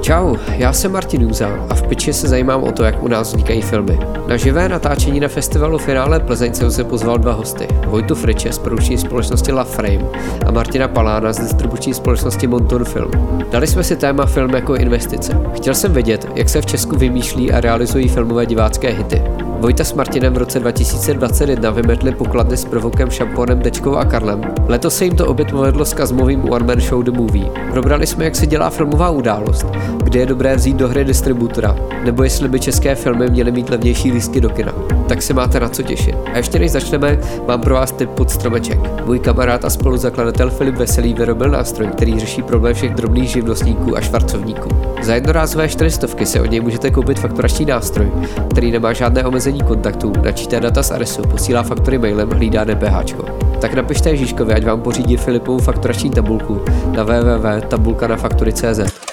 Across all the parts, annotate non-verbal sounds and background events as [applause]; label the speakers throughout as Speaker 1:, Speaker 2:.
Speaker 1: Čau, já jsem Martin Úza a v Piči se zajímám o to, jak u nás vznikají filmy. Na živé natáčení na festivalu Finále Plzeň jsem se pozval dva hosty. Vojtu Friče z produkční společnosti La Frame a Martina Palána z distribuční společnosti Monton Film. Dali jsme si téma film jako investice. Chtěl jsem vědět, jak se v Česku vymýšlí a realizují filmové divácké hity. Vojta s Martinem v roce 2021 vymetli pokladny s provokem, šamponem, tečkou a Karlem. Letos se jim to opět povedlo s kazmovým One Man Show The Movie. Probrali jsme, jak se dělá filmová událost, kde je dobré vzít do hry distributora, nebo jestli by české filmy měly mít levnější lístky do kina. Tak se máte na co těšit. A ještě než začneme, mám pro vás tip pod stromeček. Můj kamarád a spoluzakladatel Filip Veselý vyrobil nástroj, který řeší problém všech drobných živnostníků a švarcovníků. Za jednorázové 400 se od něj můžete koupit fakturační nástroj, který nemá žádné omezení kontaktů, načítá data z adresu, posílá faktory mailem, hlídá DPH. Tak napište Ježíškovi, ať vám pořídí Filipovu fakturační tabulku na www.tabulkanafaktury.cz.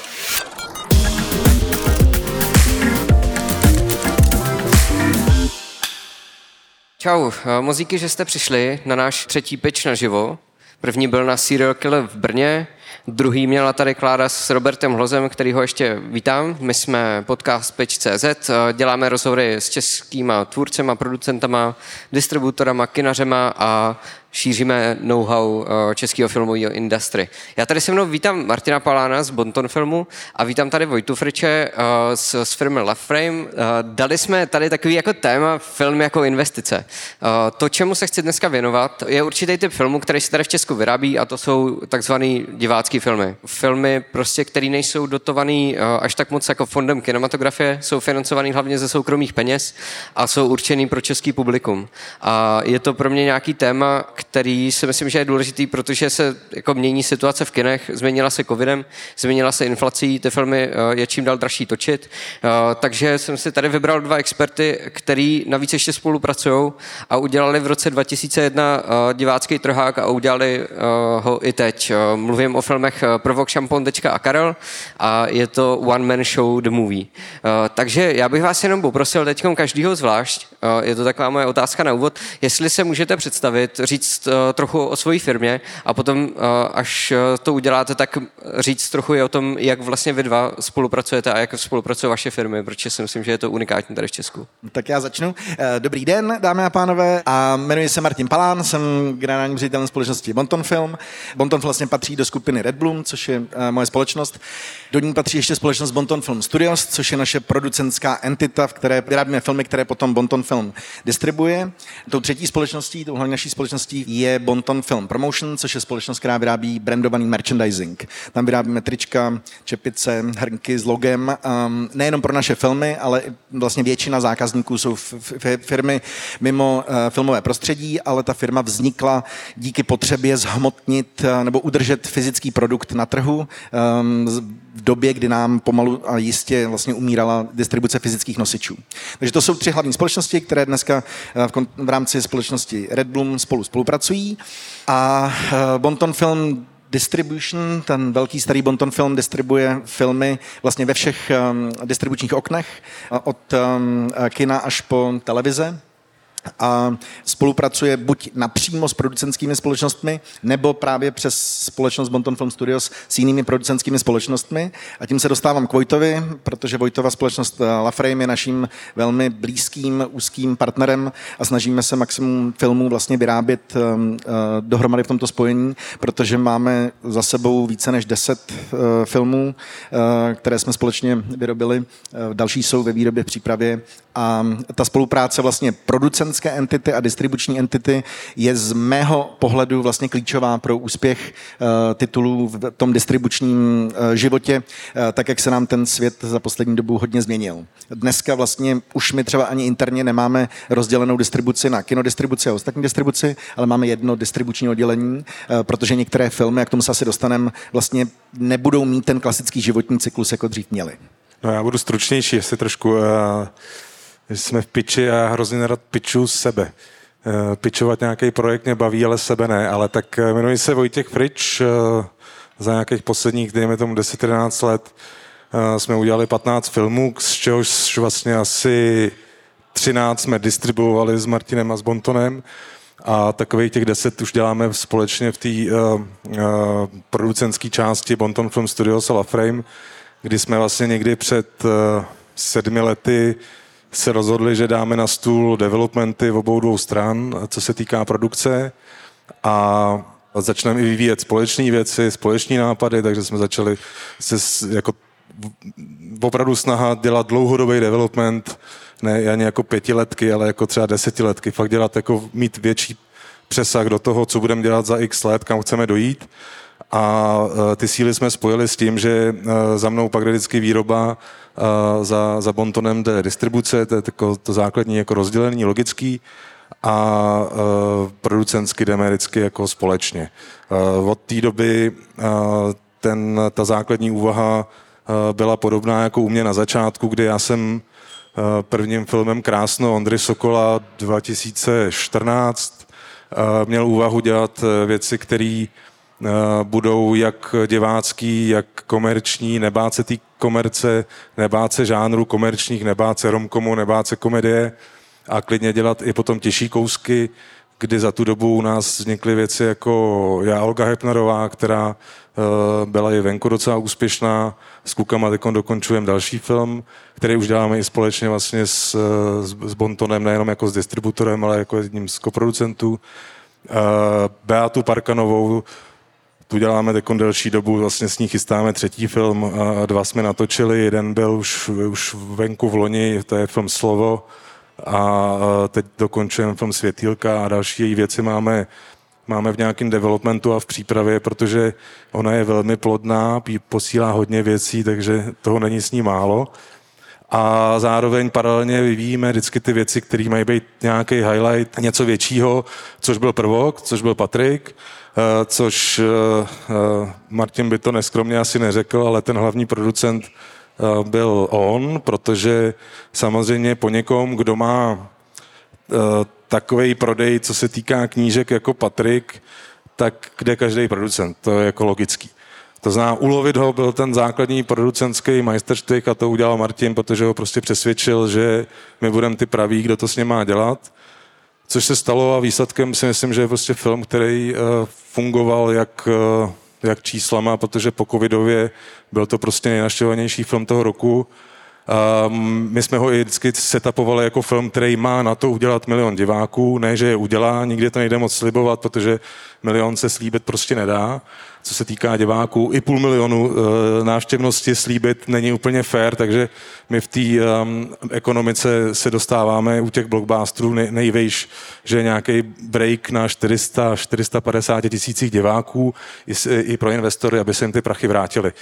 Speaker 1: Čau, moc díky, že jste přišli na náš třetí pitch naživo. První byl na Serial Killer v Brně, druhý měla tady Klára s Robertem Hlozem, který ho ještě vítám. My jsme podcast Pitch.cz, děláme rozhovory s českýma tvůrcema, producentama, distributorama, kinařema a šíříme know-how eh, českého filmového industry. Já tady se mnou vítám Martina Palána z Bonton filmu a vítám tady Vojtu Friče eh, z, z firmy Love Frame. Eh, dali jsme tady takový jako téma film jako investice. To, čemu se chci dneska věnovat, je určitý typ filmu, který se tady v Česku vyrábí a to jsou takzvaný divácký filmy. Filmy prostě, které nejsou dotovaný až tak moc jako fondem kinematografie, jsou financovaný hlavně ze soukromých peněz a jsou určený pro český publikum. A je to pro mě nějaký téma, který si myslím, že je důležitý, protože se jako mění situace v kinech, změnila se covidem, změnila se inflací, ty filmy eh, je čím dál dražší točit, eh, takže jsem si tady vybral dva experty, který navíc ještě spolupracují a udělali v roce 2001 eh, divácký trhák a udělali ho i teď. Mluvím o filmech Provok, Šampon, a Karel a je to One Man Show The Movie. Takže já bych vás jenom poprosil teď každýho zvlášť, je to taková moje otázka na úvod, jestli se můžete představit, říct uh, trochu o své firmě a potom, uh, až to uděláte, tak říct trochu i o tom, jak vlastně vy dva spolupracujete a jak spolupracují vaše firmy, protože si myslím, že je to unikátní tady v Česku.
Speaker 2: Tak já začnu. Dobrý den, dámy a pánové, a jmenuji se Martin Palán, jsem generálním ředitelem společnosti Bonton Film. Bonton vlastně patří do skupiny Red Bloom, což je moje společnost. Do ní patří ještě společnost Bonton Film Studios, což je naše producentská entita, v které vyrábíme filmy, které potom Bonton Film distribuje. Tou třetí společností, tou hlavní naší společností je Bonton Film Promotion, což je společnost, která vyrábí brandovaný merchandising. Tam vyrábíme trička, čepice, hrnky s logem, um, nejenom pro naše filmy, ale vlastně většina zákazníků jsou firmy mimo uh, filmové prostředí, ale ta firma vznikla díky potřebě zhmotnit uh, nebo udržet fyzický produkt na trhu um, v době, kdy nám pomalu a jistě vlastně umírala distribuce fyzických nosičů. Takže to jsou tři hlavní společnosti, které dneska uh, v, rámci společnosti Red Bloom spolu spolupracují. A eh, Bonton Film Distribution, ten velký starý Bonton film distribuje filmy vlastně ve všech um, distribučních oknech, od um, kina až po televize a spolupracuje buď napřímo s producentskými společnostmi, nebo právě přes společnost Bonton Film Studios s jinými producentskými společnostmi. A tím se dostávám k Vojtovi, protože Vojtova společnost eh, La Frame je naším velmi blízkým, úzkým partnerem a snažíme se maximum filmů vlastně vyrábět um, uh, dohromady v tomto spojení, protože máme za sebou více než 10 uh, filmů, které jsme společně vyrobili. Další jsou ve výrobě v přípravě a ta spolupráce vlastně producentské entity a distribuční entity je z mého pohledu vlastně klíčová pro úspěch uh, titulů v tom distribučním uh, životě, uh, tak jak se nám ten svět za poslední dobu hodně změnil. Dneska vlastně už my třeba ani interně nemáme rozdělenou distribuci na kinodistribuci a ostatní distribuci, ale máme jedno distribuční oddělení, protože některé filmy, jak tomu se asi dostaneme, vlastně nebudou mít ten klasický životní cyklus, jako dřív měli.
Speaker 3: No já budu stručnější, jestli trošku. Uh jsme v piči a já hrozně nerad piču sebe. Eh, pičovat nějaký projekt mě baví, ale sebe ne. Ale tak eh, jmenuji se Vojtěch Frič. Eh, za nějakých posledních, dejme tomu 10-11 let, jsme udělali 15 filmů, z čehož vlastně asi 13 jsme distribuovali s Martinem a s Bontonem a takových těch 10 už děláme společně v té uh, uh, producentské části Bonton Film Studios a La Frame kdy jsme vlastně někdy před uh, sedmi lety se rozhodli, že dáme na stůl developmenty v obou dvou stran, co se týká produkce a začneme i vyvíjet společné věci, společní nápady, takže jsme začali se jako opravdu snaha dělat dlouhodobý development, ne ani jako pětiletky, ale jako třeba desetiletky, fakt dělat jako mít větší přesah do toho, co budeme dělat za x let, kam chceme dojít. A e, ty síly jsme spojili s tím, že e, za mnou pak jde vždycky výroba, e, za, za Bontonem jde distribuce, to je to, to základní jako rozdělení logický a producentsky jdeme vždycky jako společně. Od té doby ten, ta základní úvaha byla podobná jako u mě na začátku, kdy já jsem prvním filmem Krásno Ondry Sokola 2014 měl úvahu dělat věci, které budou jak divácký, jak komerční, nebát se té komerce, nebát se žánru komerčních, nebát se romkomu, nebát se komedie a klidně dělat i potom těžší kousky, kdy za tu dobu u nás vznikly věci jako já Olga Hepnerová, která uh, byla i venku docela úspěšná. S klukama teď dokončujeme další film, který už děláme i společně vlastně s, s, s Bontonem, nejenom jako s distributorem, ale jako jedním z koproducentů. Beatu Parkanovou, tu děláme teď delší dobu, vlastně s ní chystáme třetí film, dva jsme natočili, jeden byl už, už venku v loni, to je film Slovo, a teď dokončujeme film Světýlka a další její věci máme, máme v nějakém developmentu a v přípravě, protože ona je velmi plodná, posílá hodně věcí, takže toho není s ní málo. A zároveň paralelně vyvíjíme vždycky ty věci, které mají být nějaký highlight, něco většího, což byl prvok, což byl Patrik, eh, což eh, eh, Martin by to neskromně asi neřekl, ale ten hlavní producent byl on, protože samozřejmě po někom, kdo má takový prodej, co se týká knížek jako Patrik, tak kde každý producent, to je jako logický. To znamená, ulovit ho byl ten základní producentský majsterštyk a to udělal Martin, protože ho prostě přesvědčil, že my budeme ty praví, kdo to s ním má dělat. Což se stalo a výsledkem si myslím, že je prostě film, který uh, fungoval jak uh, jak číslama, protože po covidově byl to prostě nejnaštěvanější film toho roku. Um, my jsme ho i vždycky setapovali jako film, který má na to udělat milion diváků, ne, že je udělá, nikdy to nejde moc slibovat, protože milion se slíbit prostě nedá co se týká diváků. I půl milionu e, návštěvnosti slíbit není úplně fair, takže my v té um, ekonomice se dostáváme u těch blockbusterů nej, nejvejš, že nějaký break na 400, 450 tisících diváků i, i pro investory, aby se jim ty prachy vrátily.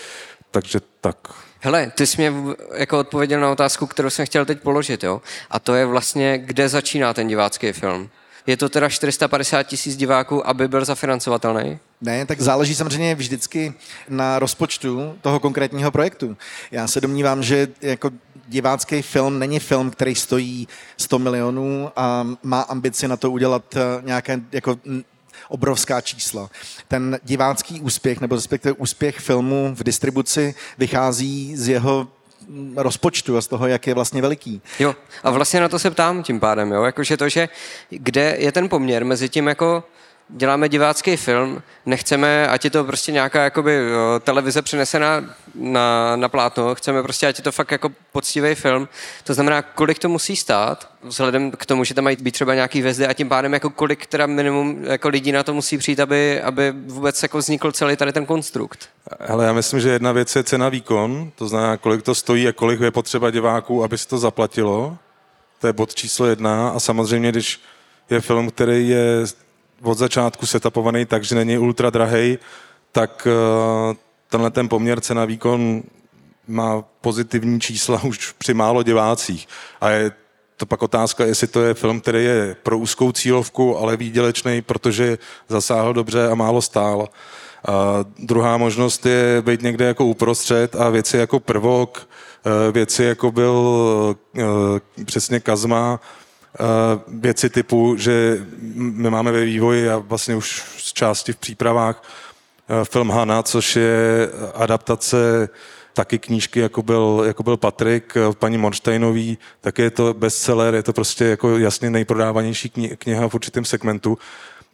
Speaker 3: Takže tak.
Speaker 1: Hele, ty jsi mě jako odpověděl na otázku, kterou jsem chtěl teď položit, jo? A to je vlastně, kde začíná ten divácký film? Je to teda 450 tisíc diváků, aby byl zafinancovatelný?
Speaker 2: Ne, tak záleží samozřejmě vždycky na rozpočtu toho konkrétního projektu. Já se domnívám, že jako divácký film není film, který stojí 100 milionů a má ambici na to udělat eh, nějaké jako obrovská čísla. Ten divácký úspěch, nebo respektive úspěch filmu v distribuci vychází z jeho rozpočtu a z toho, jak je vlastně veliký.
Speaker 1: Jo, a vlastně na to se ptám tím pádem, jo, jakože to, že kde je ten poměr mezi tím jako děláme divácký film, nechceme, ať je to prostě nějaká jakoby, jo, televize přenesená na, na plátno, chceme prostě, ať je to fakt jako poctivý film. To znamená, kolik to musí stát, vzhledem k tomu, že tam mají být třeba nějaký hvězdy a tím pádem jako kolik teda minimum jako lidí na to musí přijít, aby, aby vůbec jako vznikl celý tady ten konstrukt.
Speaker 3: Ale já myslím, že jedna věc je cena výkon, to znamená, kolik to stojí a kolik je potřeba diváků, aby se to zaplatilo. To je bod číslo jedna a samozřejmě, když je film, který je od začátku setupovaný tak, že není ultra drahej, tak eh, tenhle ten poměr cena výkon má pozitivní čísla už při málo divácích. A je to pak otázka, jestli to je film, který je pro úzkou cílovku, ale výdělečný, protože zasáhl dobře a málo stál. A druhá možnost je být někde jako uprostřed a věci jako prvok, eh, věci jako byl eh, přesně Kazma, Eh, věci typu, že my máme ve vývoji a vlastně už z části v přípravách eh, film Hana, což je adaptace taky knížky, jako byl, jako byl Patrik, eh, paní Monštejnový, tak je to bestseller, je to prostě jako jasně nejprodávanější kniha v určitém segmentu.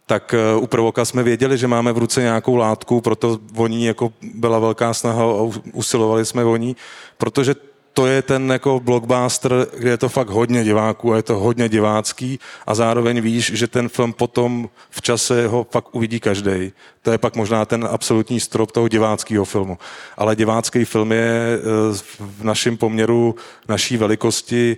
Speaker 3: Tak eh, u prvoka jsme věděli, že máme v ruce nějakou látku, proto voní jako byla velká snaha a usilovali jsme voní, protože to je ten jako blockbuster, kde je to fakt hodně diváků a je to hodně divácký a zároveň víš, že ten film potom v čase ho pak uvidí každý. To je pak možná ten absolutní strop toho diváckého filmu. Ale divácký film je eh, v našem poměru, naší velikosti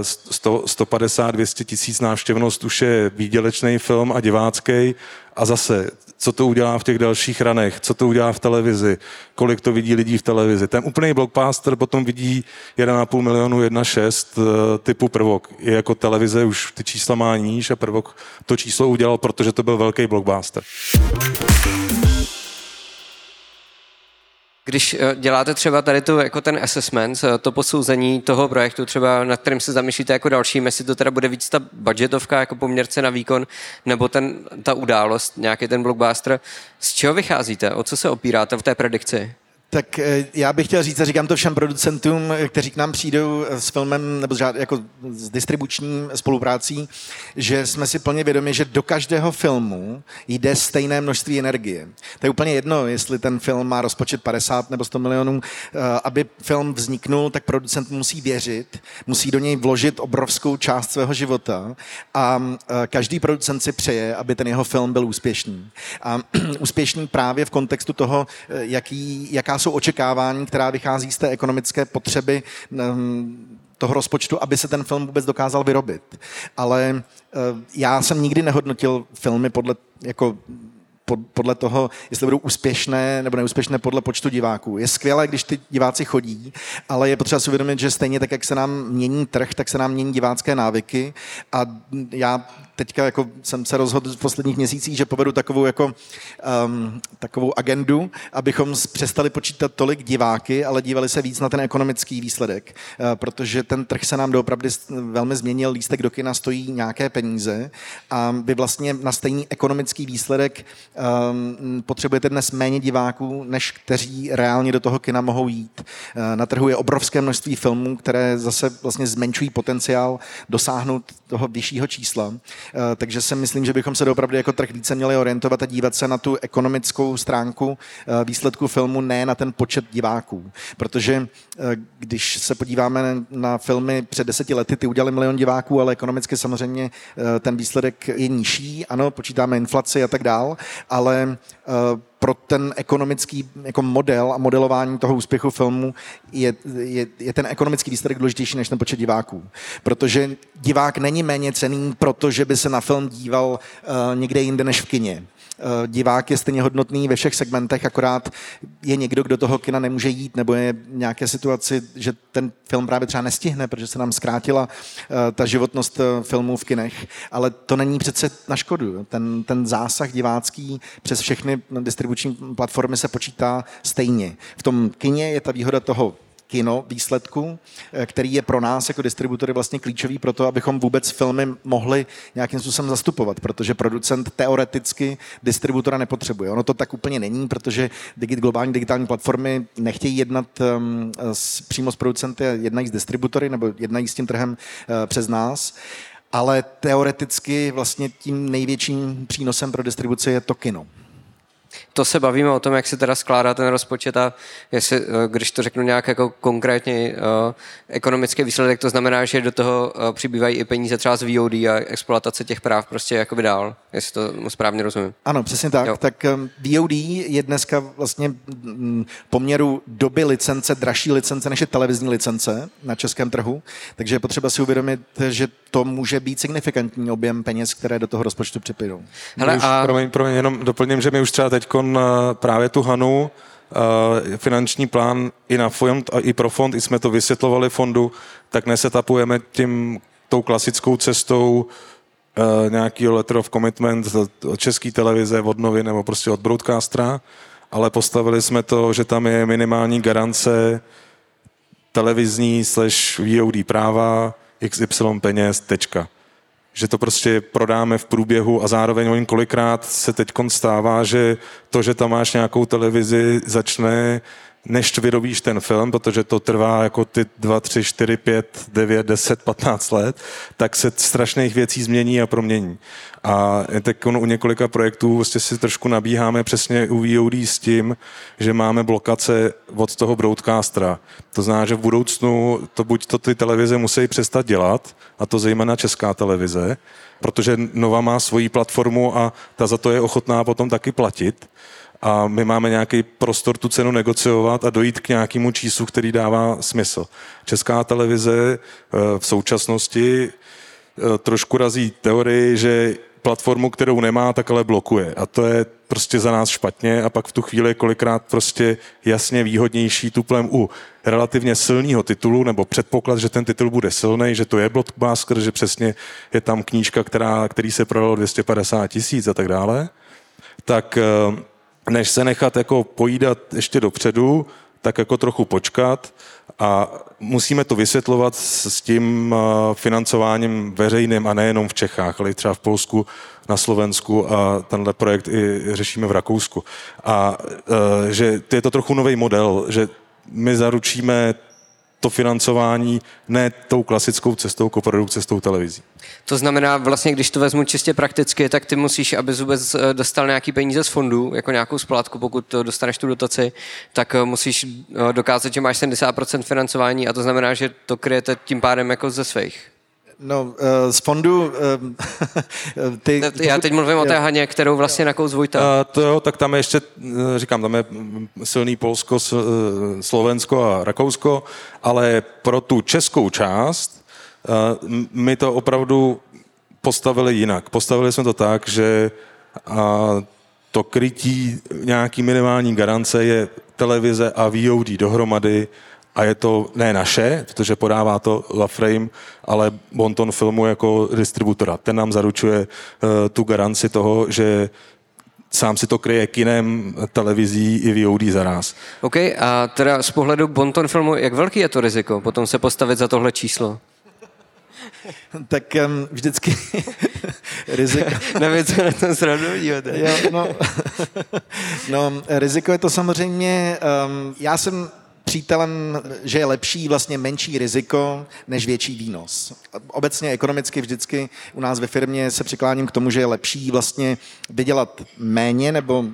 Speaker 3: 150-200 eh, tisíc návštěvnost už je výdělečný film a divácký a zase co to udělá v těch dalších ranech, co to udělá v televizi, kolik to vidí lidí v televizi. Ten úplný blockbuster potom vidí 1,5 milionu, 1,6 eh, typu prvok. Je jako televize už ty čísla má níž a prvok to číslo udělal, protože to byl velký blockbuster.
Speaker 1: Když eh, děláte třeba tady tu, jako ten assessment, eh, to posouzení toho projektu, třeba nad kterým se zamýšlíte jako dalším, jestli to teda bude víc ta budgetovka jako poměrce na výkon, nebo ten, ta událost, nějaký ten blockbuster, z čeho vycházíte? O co se opíráte v té predikci?
Speaker 2: Tak eh, já bych chtěl říct, a říkám to všem producentům, eh, kteří k nám přijdou eh, s filmem nebo jako s distribuční spoluprácí, že jsme si plně vědomi, že do každého filmu jde stejné množství energie. To je úplně jedno, jestli ten film má rozpočet 50 nebo 100 milionů. Aby film vzniknul, tak producent musí věřit, musí do něj vložit obrovskou část svého života a každý producent si přeje, aby ten jeho film byl úspěšný. A [clears throat] úspěšný právě v kontextu toho, jaký, jaká jsou očekávání, která vychází z té ekonomické potřeby mm, toho rozpočtu, aby se ten film vůbec dokázal vyrobit. Ale eh, já jsem nikdy nehodnotil filmy podle jako podle toho, jestli budou úspěšné nebo neúspěšné podle počtu diváků. Je skvělé, když ty diváci chodí, ale je potřeba si uvědomit, že stejně tak, jak se nám mění trh, tak se nám mění divácké návyky a já teďka jako jsem se rozhodl v posledních měsících, že povedu takovou, jako, um, takovou agendu, abychom přestali počítat tolik diváky, ale dívali se víc na ten ekonomický výsledek, uh, protože ten trh se nám doopravdy velmi změnil, lístek do kina stojí nějaké peníze a vy vlastně na stejný ekonomický výsledek um, potřebujete dnes méně diváků, než kteří reálně do toho kina mohou jít. Uh, na trhu je obrovské množství filmů, které zase vlastně zmenšují potenciál dosáhnout toho vyššího čísla. Eh, takže si myslím, že bychom se opravdu jako trh více měli orientovat a dívat se na tu ekonomickou stránku eh, výsledku filmu, ne na ten počet diváků. Protože eh, když se podíváme na filmy před deseti lety, ty udělali milion diváků, ale ekonomicky samozřejmě ten výsledek je nižší, ano, počítáme inflaci a tak dál, ale pro ten ekonomický jako model a modelování toho úspěchu filmu je, je, je ten ekonomický výsledek důležitější než ten počet diváků. Protože divák není méně cený, protože by se na film díval uh, někde jinde než v kině. Eh, divák je stejně hodnotný ve všech segmentech, akorát je někdo, kdo toho kina nemůže jít, nebo je nějaké situaci, že ten film právě třeba nestihne, protože se nám zkrátila eh, ta životnost eh, filmů v kinech. Ale to není přece na škodu. Ten, ten zásah divácký přes všechny distribuční platformy se počítá stejně. V tom kině je ta výhoda toho kino výsledku, eh, který je pro nás jako distributory vlastně klíčový pro to, abychom vůbec filmy mohli nějakým způsobem zastupovat, protože producent teoreticky distributora nepotřebuje. Ono to tak úplně není, protože digit, globální digitální platformy nechtějí jednat um, s, přímo s producenty, jednají s distributory nebo jednají s tím trhem uh, přes nás ale teoreticky vlastně tím největším přínosem pro distribuci je to kino
Speaker 1: to se bavíme o tom, jak se teda skládá ten rozpočet a jestli, eh, když to řeknu nějak jako konkrétně uh, ekonomický výsledek, to znamená, že do toho uh, přibývají i peníze třeba z VOD a exploatace těch práv prostě jakoby dál, jestli to správně rozumím.
Speaker 2: Ano, přesně tak. Jo. Tak VOD je dneska vlastně mm, poměru doby licence, dražší licence než je televizní licence na českém trhu, takže je potřeba si uvědomit, že to může být signifikantní objem peněz, které do toho rozpočtu připlydou.
Speaker 3: Hele, a... promiň, promiň, jenom doplním, že my už třeba teď právě tu Hanu, finanční plán i na fond i pro fond, i jsme to vysvětlovali fondu, tak nesetapujeme tím tou klasickou cestou uh, nějakýho letter of commitment od české televize, od novin nebo prostě od broadcastera, ale postavili jsme to, že tam je minimální garance televizní slash VOD práva, XY peněz, tečka. Že to prostě prodáme v průběhu a zároveň oni kolikrát se teď stává, že to, že tam máš nějakou televizi, začne než vyrobíš ten film, protože to trvá jako ty 2, 3, 4, 5, 9, 10, 15 let, tak se strašných věcí změní a promění. A tak u několika projektů vlastně si trošku nabíháme přesně u VOD s tím, že máme blokace od toho broadcastera. To znamená, že v budoucnu to buď to ty televize musí přestat dělat, a to zejména česká televize, protože Nova má svoji platformu a ta za to je ochotná potom taky platit a my máme nějaký prostor tu cenu negociovat a dojít k nějakému číslu, který dává smysl. Česká televize eh, v současnosti eh, trošku razí teorii, že platformu, kterou nemá, tak ale blokuje. A to je prostě za nás špatně a pak v tu chvíli kolikrát prostě jasně výhodnější tuplem u relativně silného titulu, nebo předpoklad, že ten titul bude silný, že to je blockbuster, že přesně je tam knížka, která, který se prodalo 250 tisíc a tak dále, tak eh, než se nechat jako pojídat ještě dopředu, tak jako trochu počkat a musíme to vysvětlovat s tím eh, financováním veřejným a nejenom v Čechách, ale i třeba v Polsku, na Slovensku a tenhle projekt i řešíme v Rakousku. A eh, že je to trochu nový model, že my zaručíme to financování ne tou klasickou cestou, koprodukce cestou televizí.
Speaker 1: To znamená, vlastně, když to vezmu čistě prakticky, tak ty musíš, aby vůbec eh, dostal nějaký peníze z fondu, jako nějakou splátku, pokud dostaneš tu dotaci, tak eh, musíš eh, dokázat, že máš 70% financování a to znamená, že to kryjete tím pádem jako ze svých.
Speaker 2: No, z fondu... [laughs]
Speaker 1: ty, Já teď mluvím o té haně, kterou vlastně nakouz Vojta. Uh,
Speaker 3: to jo, tak tam je ještě, říkám, tam je silný Polsko, Slovensko a Rakousko, ale pro tu českou část my to opravdu postavili jinak. Postavili jsme to tak, že to krytí nějaký minimální garance je televize a VOD dohromady a je to ne naše, protože podává to La Frame, ale Bonton filmu jako distributora. Ten nám zaručuje uh, tu garanci toho, že sám si to kryje kinem, televizí i VOD za nás.
Speaker 1: OK, a teda z pohledu Bonton filmu, jak velký je to riziko potom se postavit za tohle číslo? [laughs]
Speaker 2: tak um, vždycky [laughs] riziko...
Speaker 1: Nevím, [laughs] co na tom srandu jo,
Speaker 2: no, no, riziko je to samozřejmě... Um, já jsem přítelem, že je lepší vlastně menší riziko než větší výnos. Obecně ekonomicky vždycky u nás ve firmě se přikláním k tomu, že je lepší vlastně vydělat méně nebo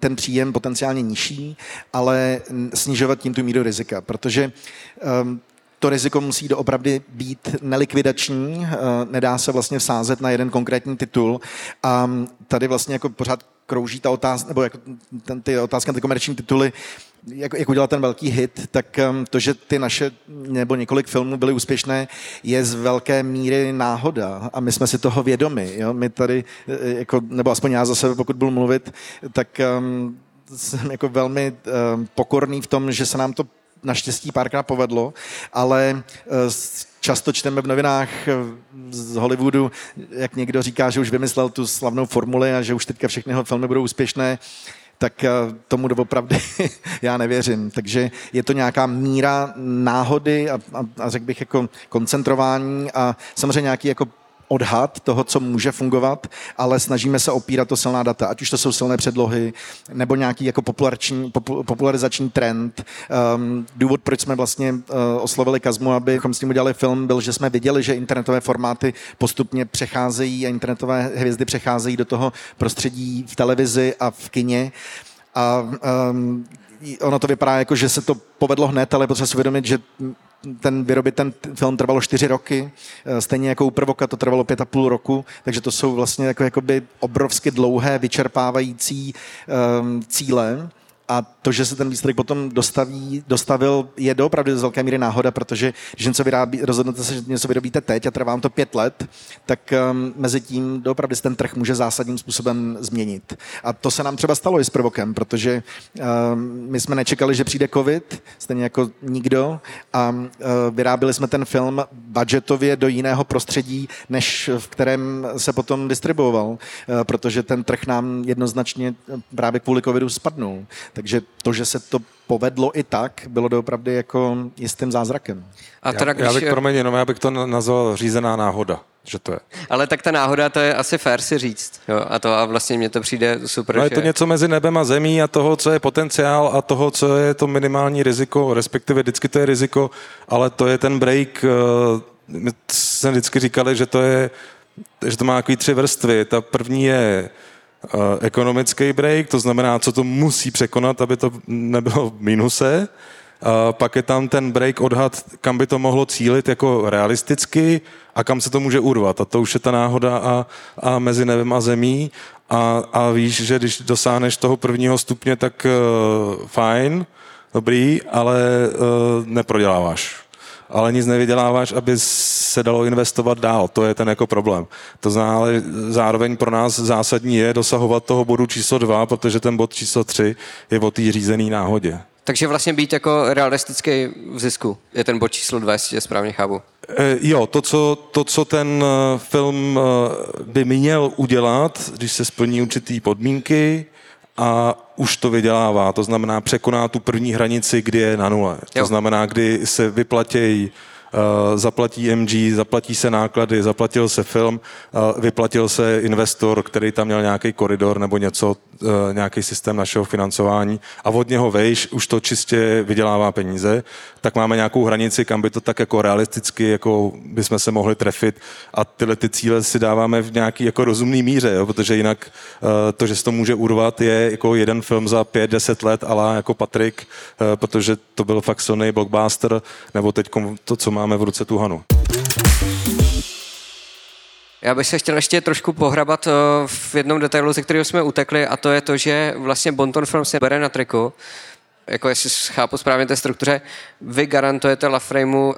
Speaker 2: ten příjem potenciálně nižší, ale snižovat tím tu míru rizika, protože um, to riziko musí doopravdy být nelikvidační, eh, nedá se vlastně vsázet na jeden konkrétní titul a tady vlastně jako pořád krouží ta otázka, nebo jako ten, ty otázky na ty komerční tituly, jak, jak udělat ten velký hit, tak um, to, že ty naše nebo několik filmů byly úspěšné, je z velké míry náhoda a my jsme si toho vědomi. Jo? My tady, eh, jako, nebo aspoň já za sebe, pokud budu mluvit, tak um, jsem jako velmi um, pokorný v tom, že se nám to naštěstí párkrát povedlo, ale eh, často čteme v novinách z Hollywoodu, jak někdo říká, že už vymyslel tu slavnou formuli a že už teďka všechny jeho filmy budou úspěšné tak eh, tomu doopravdy [laughs] já nevěřím. Takže je to nějaká míra náhody a, a, a řekl bych jako koncentrování a samozřejmě nějaký jako odhad toho, co může fungovat, ale snažíme se opírat o silná data, ať už to jsou silné předlohy, nebo nějaký jako popularizační trend. Um, důvod, proč jsme vlastně uh, oslovili Kazmu, abychom s tím udělali film, byl, že jsme viděli, že internetové formáty postupně přecházejí a internetové hvězdy přecházejí do toho prostředí v televizi a v kině. A um, ono to vypadá jako, že se to povedlo hned, ale potřeba si uvědomit, že ten vyrobit ten film trvalo čtyři roky, eh, stejně jako u Prvoka to trvalo pět a půl roku, takže to jsou vlastně jako, jakoby obrovsky dlouhé, vyčerpávající um, cíle. A to, že se ten výsledek potom dostaví, dostavil, je doopravdy z velké míry náhoda, protože když něco vyrábí, rozhodnete se, že něco vyrobíte teď a trvá vám to pět let, tak um, mezi tím doopravdy ten trh může zásadním způsobem změnit. A to se nám třeba stalo i s prvokem, protože um, my jsme nečekali, že přijde covid, stejně jako nikdo, a uh, vyráběli jsme ten film budgetově do jiného prostředí, než v kterém se potom distribuoval, uh, protože ten trh nám jednoznačně právě kvůli covidu spadnul. Takže to, že se to povedlo i tak, bylo doopravdy jako jistým zázrakem.
Speaker 3: A teda, já, když... já bych, promiň, jenom já bych to nazval řízená náhoda že to je.
Speaker 1: Ale tak ta náhoda, to je asi fér si říct. Jo? A to a vlastně mně to přijde super.
Speaker 3: No
Speaker 1: je
Speaker 3: to něco mezi nebem a zemí a toho, co je potenciál a toho, co je to minimální riziko, respektive vždycky to je riziko, ale to je ten break. Eh, my jsme vždycky říkali, že to je, že to má takový tři vrstvy. Ta první je uh, ekonomický break, to znamená, co to musí překonat, aby to nebylo v mínuse. Uh, pak je tam ten break odhad, kam by to mohlo cílit jako realisticky a kam se to může urvat. A to už je ta náhoda a, a mezi nebem a zemí. A, a víš, že když dosáhneš toho prvního stupně, tak uh, fajn, dobrý, ale uh, neproděláváš. Ale nic nevyděláváš, aby se dalo investovat dál. To je ten jako problém. To znamená, ale zároveň pro nás zásadní je dosahovat toho bodu číslo dva, protože ten bod číslo tři je o té řízený náhodě.
Speaker 1: Takže vlastně být jako realistický v zisku je ten bod číslo dva, jestli správně chápu.
Speaker 3: E, jo, to co, to, co ten eh, film eh, by měl udělat, když se splní určitý podmínky a už to vydělává, to znamená překoná tu první hranici, kdy je na nule. To jo. znamená, kdy se vyplatějí zaplatí MG, zaplatí se náklady, zaplatil se film, eh, vyplatil se investor, který tam měl nějaký koridor nebo něco, eh, nějaký systém našeho financování a od něho vejš, už to čistě vydělává peníze, tak máme nějakou hranici, kam by to tak jako realisticky, jako bychom se mohli trefit a tyhle ty cíle si dáváme v nějaký jako rozumný míře, jo, protože jinak to, že se to může urvat, je jako jeden film za pět, deset let, ale jako Patrik, protože to byl fakt Sony blockbuster, nebo teď to, co má máme v ruce tu hanu.
Speaker 1: Já bych se chtěl ještě trošku pohrabat eh, v jednom detailu, ze kterého jsme utekli, a to je to, že vlastně Bonton Film se bere na triku, jako jestli chápu správně té struktuře, vy garantujete Laframeu uh,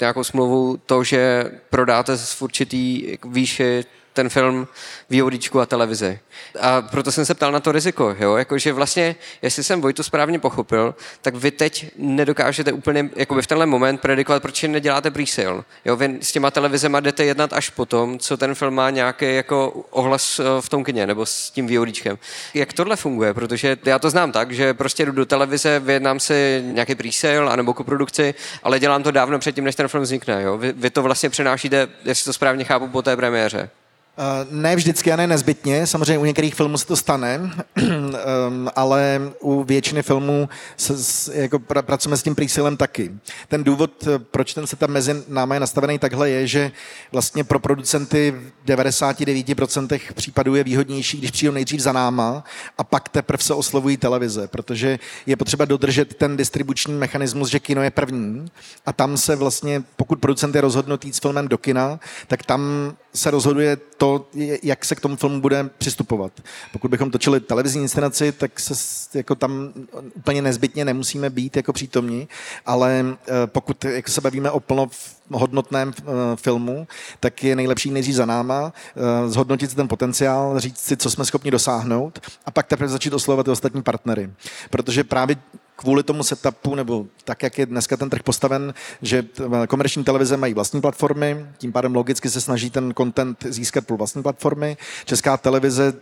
Speaker 1: nějakou smlouvu to, že prodáte v určitý výši ten film VODčku a televizi. A proto jsem se ptal na to riziko, jo? Jakože vlastně, jestli jsem Vojtu správně pochopil, tak vy teď nedokážete úplně, jakoby v tenhle moment predikovat, proč neděláte pre-sale. Jo? Vy s těma televizema jdete jednat až potom, co ten film má nějaký jako ohlas eh, v tom kině, nebo s tím VODčkem. Jak tohle funguje? Protože já to znám tak, že prostě jdu do televize, vyjednám si nějaký pre-sale anebo koprodukci, ale dělám to dávno předtím, než ten film vznikne. Jo? Vy, vy to vlastně přenášíte, jestli to správně chápu, po té premiéře.
Speaker 2: Eh, ne vždycky a ne nezbytně, samozřejmě u některých filmů se to stane, [clears throat] ehm, ale u většiny filmů se, jako pra, pracujeme s tím prísilem taky. Ten důvod, eh, proč ten setup mezi námi je nastavený takhle, je, že vlastně pro producenty v 99% případů je výhodnější, když přijdou nejdřív za náma a pak teprve se oslovují televize, protože je potřeba dodržet ten distribuční mechanismus, že kino je první a tam se vlastně, pokud producent je rozhodnutý s filmem do kina, tak tam se rozhoduje to, jak se k tomu filmu bude přistupovat. Pokud bychom točili televizní inscenaci, tak se jako tam úplně nezbytně nemusíme být jako přítomní, ale eh, pokud jako se bavíme o plnohodnotném eh, filmu, tak je nejlepší nejdřív za náma, eh, zhodnotit si ten potenciál, říct si, co jsme schopni dosáhnout a pak teprve začít oslovovat ty ostatní partnery. Protože právě kvůli tomu setupu, nebo tak, jak je dneska ten trh postaven, že komerční televize mají vlastní platformy, tím pádem logicky se snaží ten content získat pro vlastní platformy. Česká televize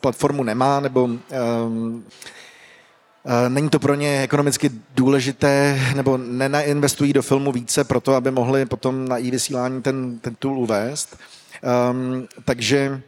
Speaker 2: platformu nemá, nebo um, Není to pro ně ekonomicky důležité, nebo nenainvestují do filmu více proto, aby mohli potom na i vysílání ten, ten tool uvést. Um, takže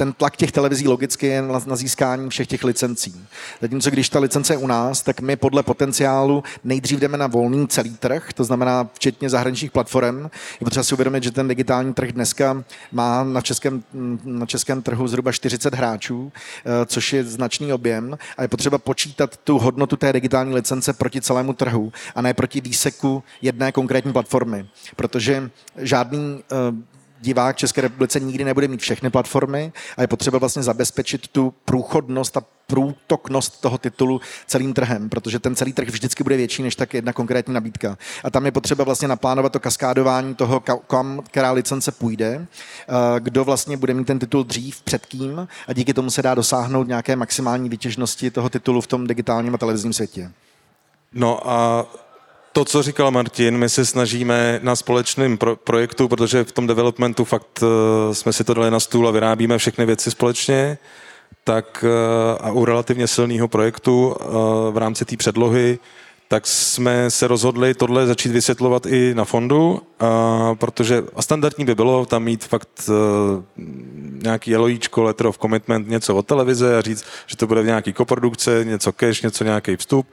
Speaker 2: ten tlak těch televizí logicky je na, na získání všech těch licencí. Zatímco když ta licence je u nás, tak my podle potenciálu nejdřív jdeme na volný celý trh, to znamená včetně zahraničních platform. Je potřeba si uvědomit, že ten digitální trh dneska má na českém, na českém trhu zhruba 40 hráčů, eh, což je značný objem a je potřeba počítat tu hodnotu té digitální licence proti celému trhu a ne proti výseku jedné konkrétní platformy, protože žádný eh, divák České republice nikdy nebude mít všechny platformy a je potřeba vlastně zabezpečit tu průchodnost a průtoknost toho titulu celým trhem, protože ten celý trh vždycky bude větší než tak jedna konkrétní nabídka. A tam je potřeba vlastně naplánovat to kaskádování toho, kam která licence půjde, eh, kdo vlastně bude mít ten titul dřív, před kým a díky tomu se dá dosáhnout nějaké maximální vytěžnosti toho titulu v tom digitálním a televizním světě.
Speaker 3: No a to, co říkal Martin, my se snažíme na společném pro- projektu, protože v tom developmentu fakt uh, jsme si to dali na stůl a vyrábíme všechny věci společně, tak a u relativně silného projektu v rámci té předlohy tak jsme se rozhodli tohle začít vysvětlovat i na fondu, a protože a standardní by bylo tam mít fakt uh, nějaký elojíčko, letter of commitment, něco od televize a říct, že to bude v nějaký koprodukce, něco cash, něco nějaký vstup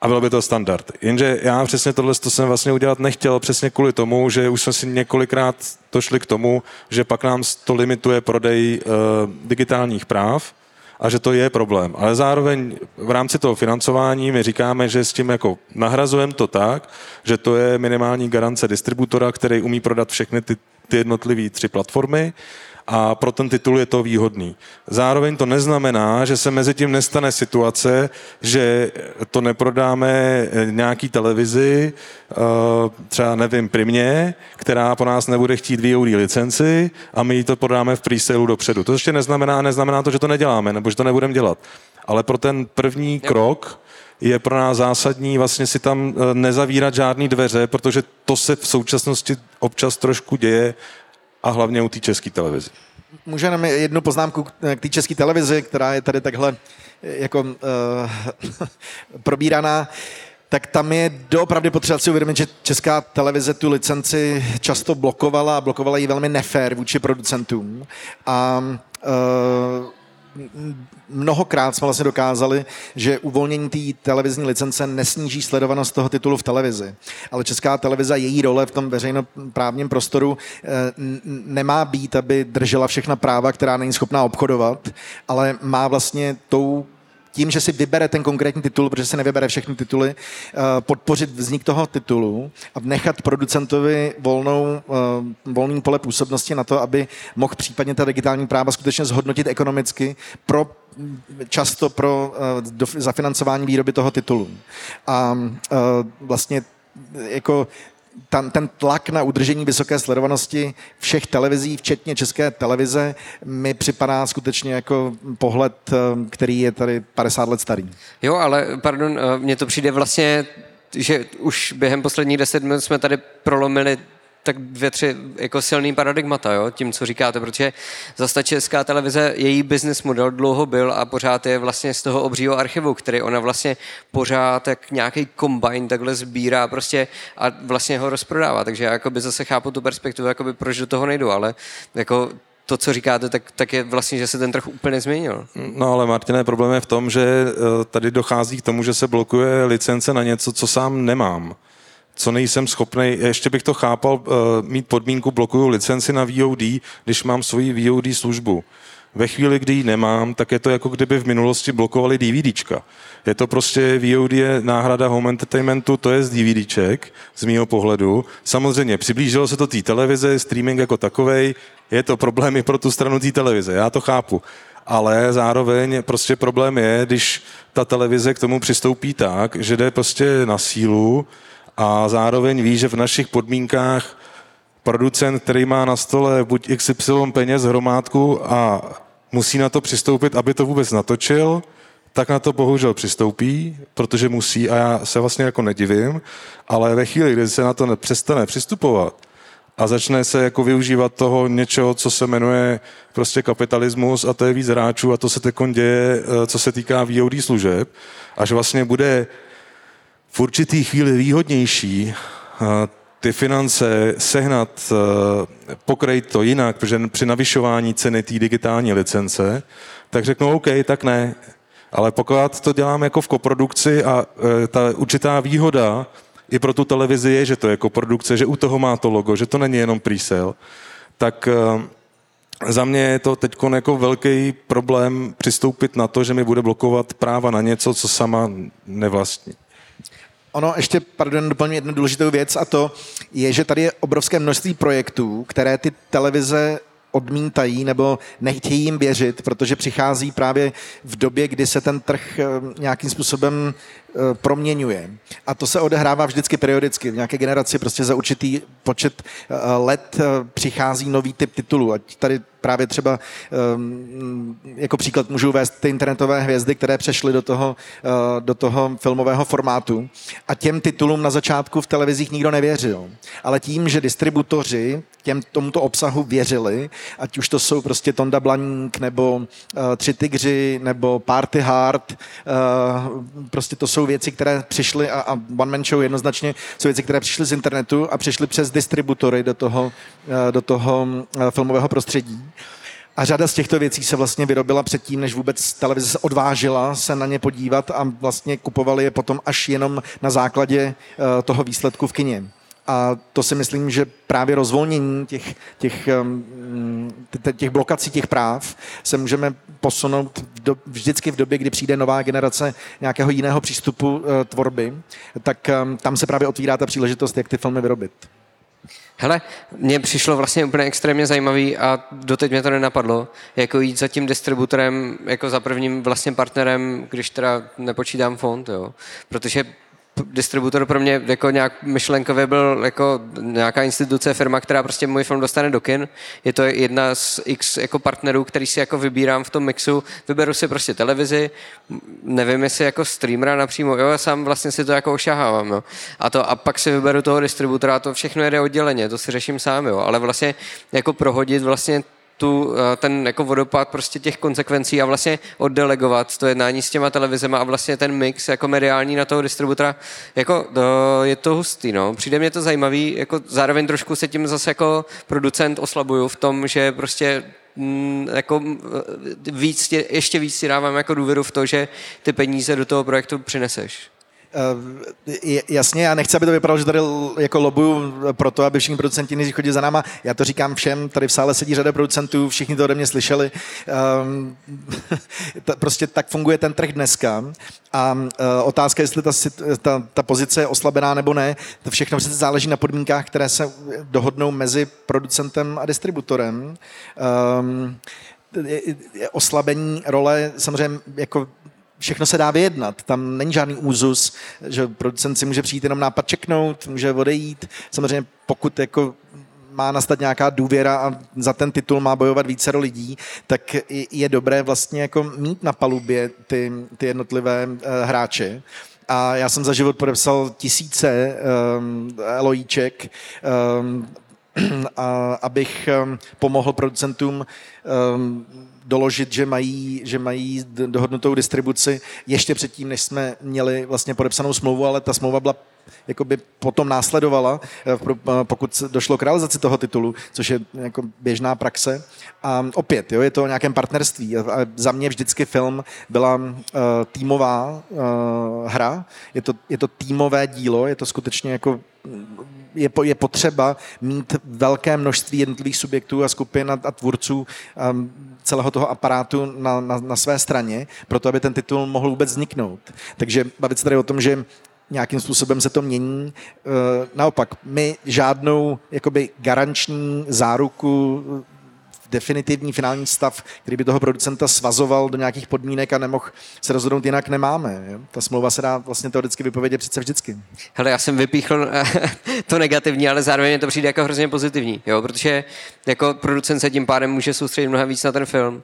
Speaker 3: a bylo by to standard. Jenže já přesně tohle to jsem vlastně udělat nechtěl přesně kvůli tomu, že už jsme si několikrát došli k tomu, že pak nám to limituje prodej uh, digitálních práv a že to je problém. Ale zároveň v rámci toho financování my říkáme, že s tím jako nahrazujeme to tak, že to je minimální garance distributora, který umí prodat všechny ty, ty jednotlivé tři platformy a pro ten titul je to výhodný. Zároveň to neznamená, že se mezi tím nestane situace, že to neprodáme nějaký televizi, eh, třeba nevím, Primě, která po nás nebude chtít VOD licenci a my ji to prodáme v presale dopředu. To ještě neznamená, neznamená to, že to neděláme, nebo že to nebudeme dělat. Ale pro ten první krok je pro nás zásadní vlastně si tam eh, nezavírat žádný dveře, protože to se v současnosti občas trošku děje a hlavně u té české televize.
Speaker 2: Jenom jednu poznámku k té české televizi, která je tady takhle jako uh, [laughs] probíraná tak tam je doopravdy potřeba si uvědomit, že česká televize tu licenci často blokovala a blokovala ji velmi nefér vůči producentům. A uh, mnohokrát jsme vlastně dokázali, že uvolnění té televizní licence nesníží sledovanost toho titulu v televizi. Ale česká televize, její role v tom veřejnoprávním prostoru eh, nemá být, aby držela všechna práva, která není schopná obchodovat, ale má vlastně tou tím, že si vybere ten konkrétní titul, protože se nevybere všechny tituly, eh, podpořit vznik toho titulu a nechat producentovi volnou, eh, volný pole působnosti na to, aby mohl případně ta digitální práva skutečně zhodnotit ekonomicky pro často pro uh, zafinancování výroby toho titulu. A vlastně jako ten, ten tlak na udržení vysoké sledovanosti všech televizí, včetně české televize, mi připadá skutečně jako pohled, eh, který je tady 50 let starý.
Speaker 1: Jo, ale pardon, eh, mně to přijde vlastně, že už během posledních deset minut jsme tady prolomili tak dvě, tři jako silný paradigmata, jo, tím, co říkáte, protože zase česká televize, její business model dlouho byl a pořád je vlastně z toho obřího archivu, který ona vlastně pořád jak nějaký kombine takhle sbírá prostě a vlastně ho rozprodává, takže já by zase chápu tu perspektivu, jakoby proč do toho nejdu, ale jako to, co říkáte, tak, tak je vlastně, že se ten trh úplně změnil.
Speaker 3: No ale Martine, problém je v tom, že eh, tady dochází k tomu, že se blokuje licence na něco, co sám nemám co nejsem schopný, ještě bych to chápal, uh, mít podmínku blokuju licenci na VOD, když mám svoji VOD službu. Ve chvíli, kdy ji nemám, tak je to jako kdyby v minulosti blokovali DVDčka. Je to prostě, VOD je náhrada home entertainmentu, to je z DVDček, z mýho pohledu. Samozřejmě, přiblížilo se to té televize, streaming jako takovej, je to problémy pro tu stranu té televize, já to chápu. Ale zároveň prostě problém je, když ta televize k tomu přistoupí tak, že jde prostě na sílu, a zároveň ví, že v našich podmínkách producent, který má na stole buď XY peněz hromádku a musí na to přistoupit, aby to vůbec natočil, tak na to bohužel přistoupí, protože musí a já se vlastně jako nedivím, ale ve chvíli, kdy se na to přestane přistupovat a začne se jako využívat toho něčeho, co se jmenuje prostě kapitalismus a to je víc hráčů a to se teď děje, eh, co se týká VOD služeb, až vlastně bude v určitý chvíli výhodnější eh, ty finance sehnat, eh, pokrejt to jinak, protože při navyšování ceny té digitální licence, tak řeknou OK, tak ne. Ale pokud to děláme jako v koprodukci a eh, ta určitá výhoda i pro tu televizi je, že to je koprodukce, že u toho má to logo, že to není jenom presale, tak za mě je to teď jako velký problém přistoupit na to, že mi bude blokovat práva na něco, co sama nevlastní.
Speaker 2: Ono ještě, pardon, doplním jednu důležitou věc a to je, že tady je obrovské množství projektů, které ty televize odmítají nebo nechtějí jim věřit, protože přichází právě v době, kdy se ten trh eh, nějakým způsobem proměňuje. A to se odehrává vždycky periodicky. V nějaké generaci prostě za určitý počet eh, let přichází nový typ titulů. Ať tady právě třeba um, jako příklad můžu uvést ty internetové hvězdy, které přešly do toho, do toho filmového formátu a těm titulům na začátku v televizích nikdo nevěřil. Ale tím, že distributoři těm, tomuto obsahu věřili, ať už to jsou prostě Tonda Blaník, nebo Tři tygři, nebo Party Hard, prostě to jsou věci, které přišly a, a One Man Show jednoznačně jsou věci, které přišly z internetu a přišly přes distributory do toho, uh, do toho uh, filmového prostředí. A řada z těchto věcí se vlastně vyrobila předtím, než vůbec televize se odvážila se na ně podívat a vlastně kupovali je potom až jenom na základě uh, toho výsledku v kině. A to si myslím, že právě rozvolnění těch, těch, těch blokací těch práv se můžeme posunout do, vždycky v době, kdy přijde nová generace nějakého jiného přístupu uh, tvorby, tak tam se právě otvírá ta příležitost, jak ty filmy vyrobit.
Speaker 1: Hele, mně přišlo vlastně úplně extrémně zajímavý a doteď mě to nenapadlo, jako jít za tím distributorem, jako za prvním vlastně partnerem, když teda nepočítám fond, jo. Protože distributor pro mě jako nějak myšlenkově byl jako nějaká instituce, firma, která prostě můj film dostane do kin. Je to jedna z x jako partnerů, který si jako vybírám v tom mixu. Vyberu si prostě televizi, nevím, jestli jako streamera napřímo, jo, já sám vlastně si to jako ošahávám, jo. A, to, a pak si vyberu toho distributora to všechno jede odděleně, to si řeším sám, jo. Ale vlastně jako prohodit vlastně tu, eh, ten jako vodopád prostě těch konsekvencí a vlastně oddelegovat to jednání s těma televizema a vlastně ten mix jako mediální na toho distributora, jako to, je to hustý, no. Přijde mě to zajímavý, jako zároveň trošku se tím zase jako producent oslabuju v tom, že prostě mm, jako eh, víc, ještě víc si dávám jako důvěru v to, že ty peníze do toho projektu přineseš.
Speaker 2: Uh, jasně, já nechci, aby to vypadalo, že tady jako lobuju pro to, aby všichni producenti nejdřív chodili za náma. Já to říkám všem, tady v sále sedí řada producentů, všichni to ode mě slyšeli. [laughs] Um, prostě tak funguje ten trh dneska. A uh, otázka, jestli ta, ta, ta pozice je oslabená nebo ne, to všechno přece záleží na podmínkách, které se dohodnou mezi producentem a distributorem. Um, oslabení role samozřejmě jako všechno se dá vyjednat. Tam není žádný úzus, že producent si může přijít jenom nápad čeknout, může odejít. Samozřejmě pokud jako má nastat nějaká důvěra a za ten titul má bojovat více lidí, tak je dobré vlastně jako mít na palubě ty, ty jednotlivé uh, hráče. A já jsem za život podepsal tisíce um, Eloíček, um, a, abych um, pomohl producentům um, doložit, že mají, že mají dohodnutou distribuci ještě předtím, než jsme měli vlastně podepsanou smlouvu, ale ta smlouva byla jakoby potom následovala, eh, pokud došlo k realizaci toho titulu, což je jako běžná praxe. A opět, jo, je to o nějakém partnerství. A za mě vždycky film byla uh, týmová uh, hra, je to, je to týmové dílo, je to skutečně jako je, je potřeba mít velké množství jednotlivých subjektů a skupin a, a tvůrců um, celého toho aparátu na, na, na své straně, proto aby ten titul mohl vůbec vzniknout. Takže bavit se tady o tom, že nějakým způsobem se to mění. Eh, naopak, my žádnou jakoby garanční záruku definitivní finální stav, který by toho producenta svazoval do nějakých podmínek a nemohl se rozhodnout jinak, nemáme. Jo? Ta smlouva se dá vlastně teoreticky vypovědět přece vždycky.
Speaker 1: Hele, já jsem vypíchl [laughs] to negativní, ale zároveň to přijde jako hrozně pozitivní, jo? protože jako producent se tím pádem může soustředit mnohem víc na ten film.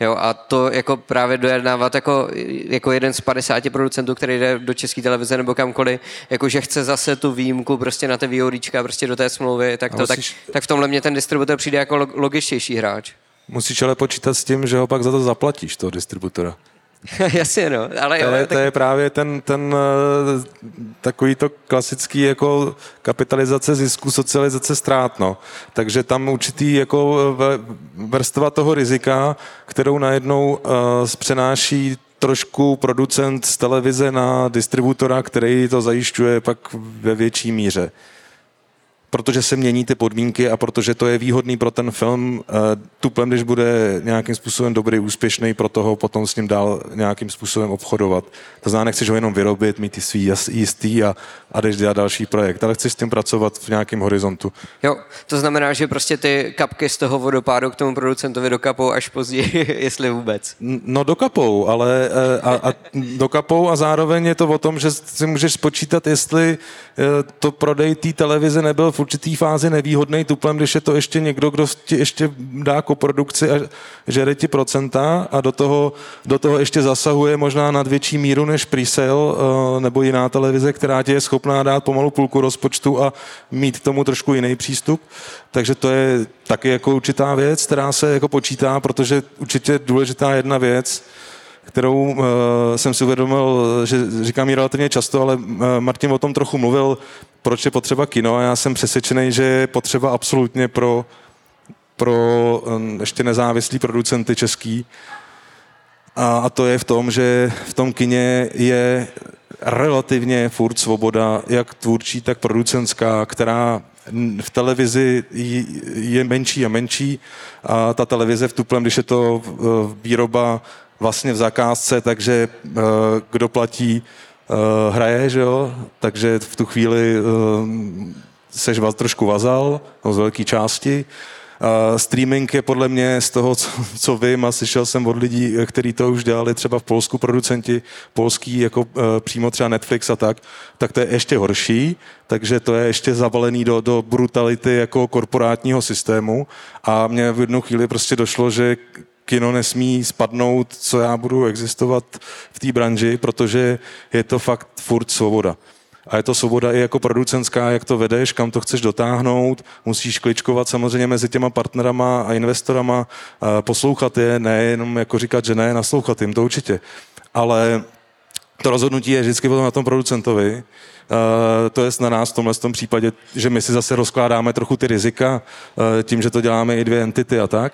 Speaker 1: Jo, a to jako právě dojednávat jako, jako jeden z 50 producentů, který jde do české televize nebo kamkoliv, jako že chce zase tu výjimku prostě na ty výhoríčka, prostě do té smlouvy, tak, to, musíš... tak, tak v tomhle mě ten distributor přijde jako logičtější hráč.
Speaker 3: Musíš ale počítat s tím, že ho pak za to zaplatíš, toho distributora. [laughs]
Speaker 1: Jasně, no. Ale
Speaker 3: to,
Speaker 1: jo,
Speaker 3: je, tak... to je právě ten, ten eh, takový to klasický jako kapitalizace zisku, socializace ztrát, no. Takže tam určitý jako eh, vrstva toho rizika, kterou najednou uh, přenáší trošku producent z televize na distributora, který to zajišťuje pak ve větší míře protože se mění ty podmínky a protože to je výhodný pro ten film, eh, tuplem, když bude nějakým způsobem dobrý, úspěšný, pro toho potom s ním dál nějakým způsobem obchodovat. To znamená, nechceš ho jenom vyrobit, mít ty svý jistý a, a jdeš dělat další projekt, ale chceš s tím pracovat v nějakém horizontu.
Speaker 1: Jo, to znamená, že prostě ty kapky z toho vodopádu k tomu producentovi dokapou až později, [laughs] jestli vůbec.
Speaker 3: No dokapou, ale eh, a, a dokapou a zároveň je to o tom, že si můžeš spočítat, jestli eh, to prodej té televize nebyl v určitý fázi nevýhodný tuplem, když je to ještě někdo, kdo ti ještě dá koprodukci a žere ti procenta a do toho, do toho ještě zasahuje možná nad větší míru než presale uh, nebo jiná televize, která ti je schopná dát pomalu půlku rozpočtu a mít k tomu trošku jiný přístup. Takže to je taky jako určitá věc, která se jako počítá, protože určitě důležitá jedna věc, kterou uh, jsem si uvědomil, že říkám ji relativně často, ale uh, Martin o tom trochu mluvil, proč je potřeba kino a já jsem přesvědčený, že je potřeba absolutně pro, pro um, ještě nezávislý producenty český. A, a to je v tom, že v tom kině je relativně furt svoboda, jak tvůrčí, tak producentská, která v televizi je menší a menší a ta televize v tuplem, když je to výroba vlastně v zakázce, takže uh, kdo platí, uh, hraje, že jo? takže v tu chvíli uh, seš trošku vazal, no, z velké části. Streaming je podle mě z toho, co, co vím a slyšel jsem od lidí, kteří to už dělali třeba v Polsku, producenti polský, jako přímo třeba Netflix a tak, tak to je ještě horší, takže to je ještě zavalený do, do brutality jako korporátního systému a mně v jednu chvíli prostě došlo, že kino nesmí spadnout, co já budu existovat v té branži, protože je to fakt furt svoboda. A je to svoboda i jako producentská, jak to vedeš, kam to chceš dotáhnout. Musíš kličkovat samozřejmě mezi těma partnerama a investorama, poslouchat je, ne jenom jako říkat, že ne, naslouchat jim, to určitě. Ale to rozhodnutí je vždycky potom na tom producentovi. Uh, to je na nás v tomhle tom případě, že my si zase rozkládáme trochu ty rizika uh, tím, že to děláme i dvě entity a tak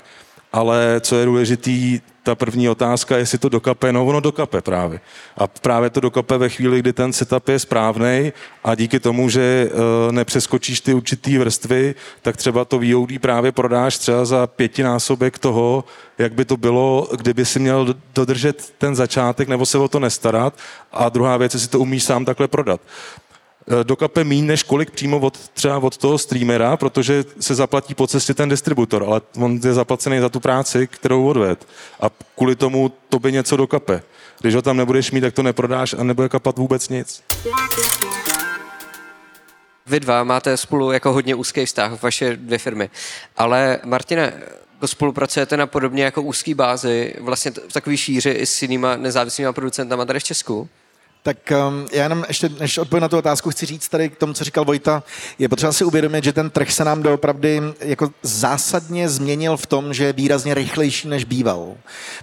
Speaker 3: ale co je důležitý, ta první otázka, jestli to dokape, no ono dokape právě. A právě to dokape ve chvíli, kdy ten setup je správný a díky tomu, že uh, nepřeskočíš ty určitý vrstvy, tak třeba to VOD právě prodáš třeba za pětinásobek toho, jak by to bylo, kdyby si měl dodržet ten začátek nebo se o to nestarat. A druhá věc, jestli to umíš sám takhle prodat. Eh, dokape míň než kolik přímo od, třeba od toho streamera, protože se zaplatí po cestě ten distributor, ale on je zaplacený za tu práci, kterou odved. A kvůli tomu to by něco dokape. Když ho tam nebudeš mít, tak to neprodáš a nebude kapat vůbec nic.
Speaker 1: Vy dva máte spolu jako hodně úzký vztah, vaše dvě firmy. Ale Martine, spolupracujete na podobně jako úzký bázi, vlastně v takové šíři i s jinýma nezávislými producentama tady v Česku?
Speaker 2: Tak um, já jenom ještě, než odpovím na tu otázku, chci říct tady k tomu, co říkal Vojta, je potřeba si uvědomit, že ten trh se nám doopravdy jako zásadně změnil v tom, že je výrazně rychlejší, než býval.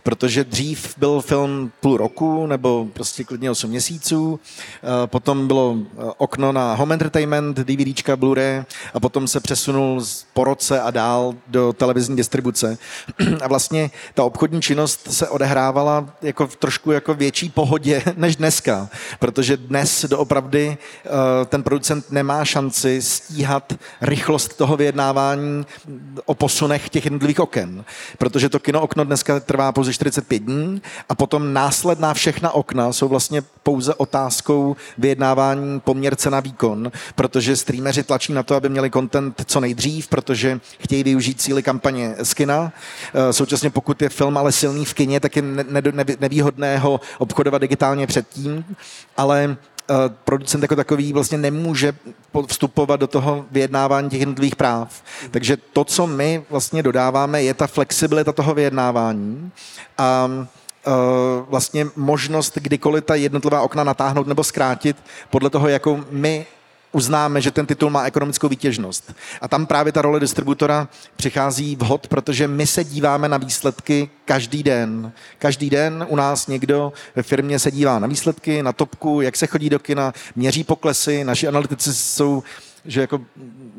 Speaker 2: Protože dřív byl film půl roku, nebo prostě klidně 8 měsíců, uh, potom bylo uh, okno na home entertainment, DVDčka, Blu-ray a potom se přesunul po roce a dál do televizní distribuce. [clears throat] a vlastně ta obchodní činnost se odehrávala jako v trošku jako větší pohodě [laughs] než dneska protože dnes doopravdy eh, ten producent nemá šanci stíhat rychlost toho vyjednávání o posunech těch jednotlivých oken, protože to kino okno dneska trvá pouze 45 dní a potom následná všechna okna jsou vlastně pouze otázkou vyjednávání poměrce na výkon, protože streameři tlačí na to, aby měli content co nejdřív, protože chtějí využít síly kampaně z kina. Eh, současně pokud je film ale silný v kině, tak je nevýhodné ho obchodovat digitálně předtím, ale eh, producent jako takový vlastně nemůže vstupovat do toho vyjednávání těch jednotlivých práv. Takže to, co my vlastně dodáváme, je ta flexibilita toho vyjednávání a eh, vlastně možnost kdykoliv ta jednotlivá okna natáhnout nebo zkrátit podle toho, jakou my uznáme, že ten titul má ekonomickou výtěžnost. A tam právě ta role distributora přichází vhod, protože my se díváme na výsledky každý den. Každý den u nás někdo ve firmě se dívá na výsledky, na topku, jak se chodí do kina, měří poklesy, naši analytici jsou že jako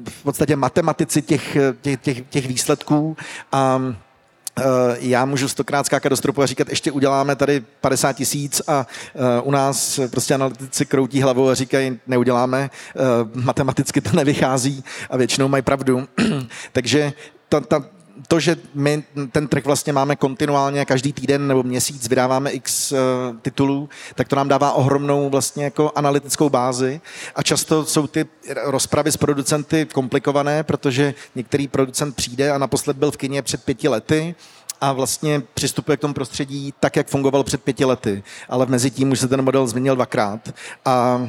Speaker 2: v podstatě matematici těch, těch, těch, těch výsledků a já můžu stokrát skákat do stropu a říkat, ještě uděláme tady 50 tisíc a eh, u nás prostě analytici kroutí hlavou a říkají, neuděláme, eh, matematicky to nevychází a většinou mají pravdu. [clears throat] Takže ta, ta, to, že my ten track vlastně máme kontinuálně každý týden nebo měsíc vydáváme x uh, titulů, tak to nám dává ohromnou vlastně jako analytickou bázi. A často jsou ty rozpravy s producenty komplikované, protože některý producent přijde a naposled byl v kině před pěti lety a vlastně přistupuje k tomu prostředí tak, jak fungoval před pěti lety. Ale mezi tím už se ten model změnil dvakrát a uh,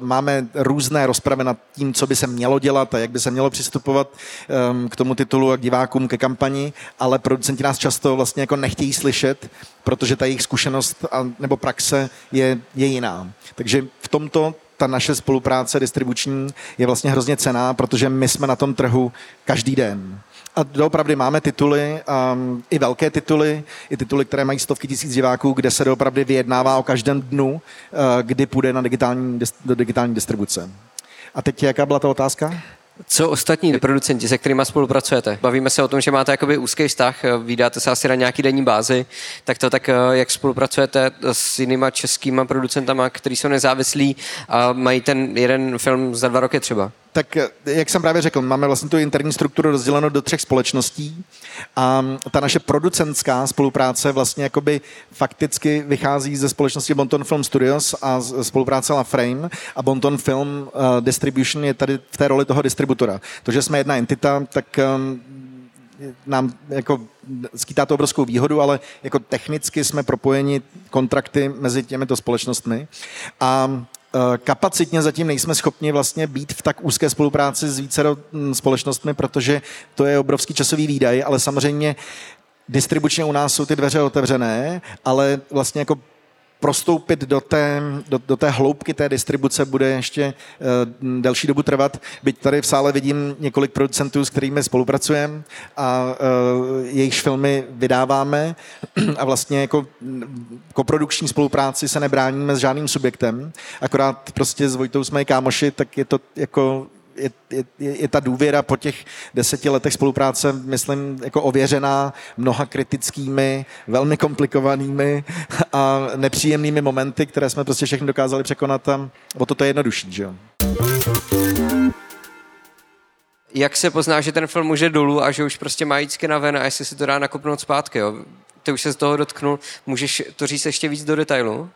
Speaker 2: máme různé rozpravy nad tím, co by se mělo dělat a jak by se mělo přistupovat um, k tomu titulu a k divákům, ke kampani, ale producenti nás často vlastně jako nechtějí slyšet, protože ta jejich zkušenost a, nebo praxe je, je jiná. Takže v tomto ta naše spolupráce distribuční je vlastně hrozně cená, protože my jsme na tom trhu každý den. A doopravdy máme tituly, um, i velké tituly, i tituly, které mají stovky tisíc diváků, kde se doopravdy vyjednává o každém dnu, uh, kdy půjde na digitální, do digitální distribuce. A teď jaká byla ta otázka?
Speaker 1: Co ostatní producenti, se kterými spolupracujete? Bavíme se o tom, že máte jakoby úzký vztah, vydáte se asi na nějaký denní bázi, tak to tak, jak spolupracujete s jinýma českýma producentama, kteří jsou nezávislí a mají ten jeden film za dva roky třeba?
Speaker 2: Tak jak jsem právě řekl, máme vlastně tu interní strukturu rozdělenou do třech společností a ta naše producentská spolupráce vlastně jakoby fakticky vychází ze společnosti Bonton Film Studios a spolupráce La Frame a Bonton Film uh, Distribution je tady v té roli toho distributora. To, že jsme jedna entita, tak um, nám jako skýtá to obrovskou výhodu, ale jako technicky jsme propojeni kontrakty mezi těmito společnostmi. A Eh, kapacitně zatím nejsme schopni vlastně být v tak úzké spolupráci s více hm, společnostmi, protože to je obrovský časový výdaj, ale samozřejmě distribučně u nás jsou ty dveře otevřené, ale vlastně jako prostoupit do té, do, do té hloubky té distribuce bude ještě uh, delší dobu trvat. Byť tady v sále vidím několik producentů, s kterými spolupracujeme a uh, jejich filmy vydáváme [clears throat] a vlastně jako koprodukční spolupráci se nebráníme s žádným subjektem, akorát prostě s Vojtou jsme kámoši, tak je to jako je, je, je ta důvěra po těch deseti letech spolupráce, myslím, jako ověřená mnoha kritickými, velmi komplikovanými a nepříjemnými momenty, které jsme prostě všechny dokázali překonat a o to to je jednodušší, že jo?
Speaker 1: Jak se pozná, že ten film může dolů a že už prostě má jít na ven a jestli si to dá nakopnout zpátky, jo? Ty už se z toho dotknul, můžeš to říct ještě víc do detailu?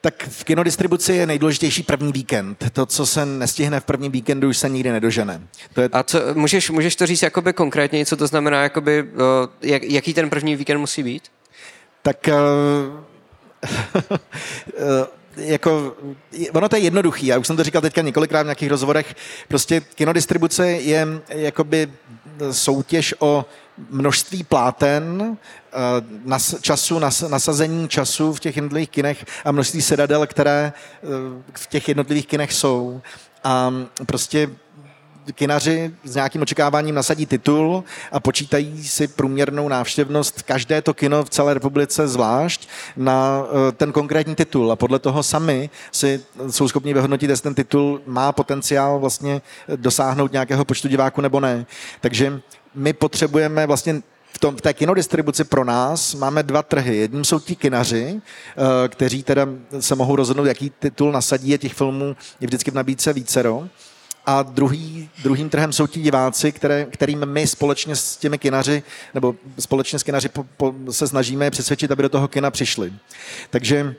Speaker 2: Tak v kinodistribuci je nejdůležitější první víkend. To, co se nestihne v prvním víkendu, už se nikdy nedožene.
Speaker 1: To je... A co, můžeš, můžeš to říct jakoby konkrétně, co to znamená, jakoby, jak, jaký ten první víkend musí být?
Speaker 2: Tak uh, [laughs] jako, ono to je jednoduchý, já už jsem to říkal teďka několikrát v nějakých rozhovorech, prostě kinodistribuce je jakoby soutěž o množství pláten, eh, nas, času, nas, nasazení času v těch jednotlivých kinech a množství sedadel, které eh, v těch jednotlivých kinech jsou. A prostě kinaři s nějakým očekáváním nasadí titul a počítají si průměrnou návštěvnost každé to kino v celé republice zvlášť na eh, ten konkrétní titul a podle toho sami si jsou schopni vyhodnotit, jestli ten titul má potenciál vlastně dosáhnout nějakého počtu diváků nebo ne. Takže my potřebujeme vlastně v, tom, v té kinodistribuci pro nás máme dva trhy. Jedním jsou ti kinaři, eh, kteří teda se mohou rozhodnout, jaký titul nasadí a těch filmů je vždycky v nabídce vícero. A druhý, druhým trhem jsou ti diváci, které, kterým my společně s těmi kinaři, nebo společně s kinaři po, po, se snažíme přesvědčit, aby do toho kina přišli. Takže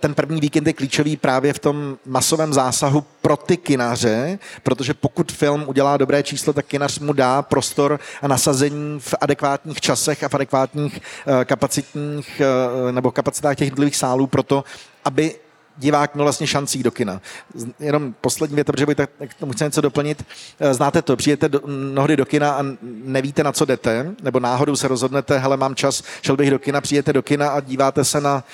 Speaker 2: ten první víkend je klíčový právě v tom masovém zásahu pro ty kinaře, protože pokud film udělá dobré číslo, tak kinař mu dá prostor a nasazení v adekvátních časech a v adekvátních eh, kapacitních eh, nebo kapacitách těch jednotlivých sálů pro to, aby divák měl vlastně šancí do kina. Jenom poslední věta, protože tak, tak tomu chci něco doplnit. Eh, znáte to, přijete do, mnohdy do kina a nevíte, na co jdete, nebo náhodou se rozhodnete, hele, mám čas, šel bych do kina, přijete do kina a díváte se na,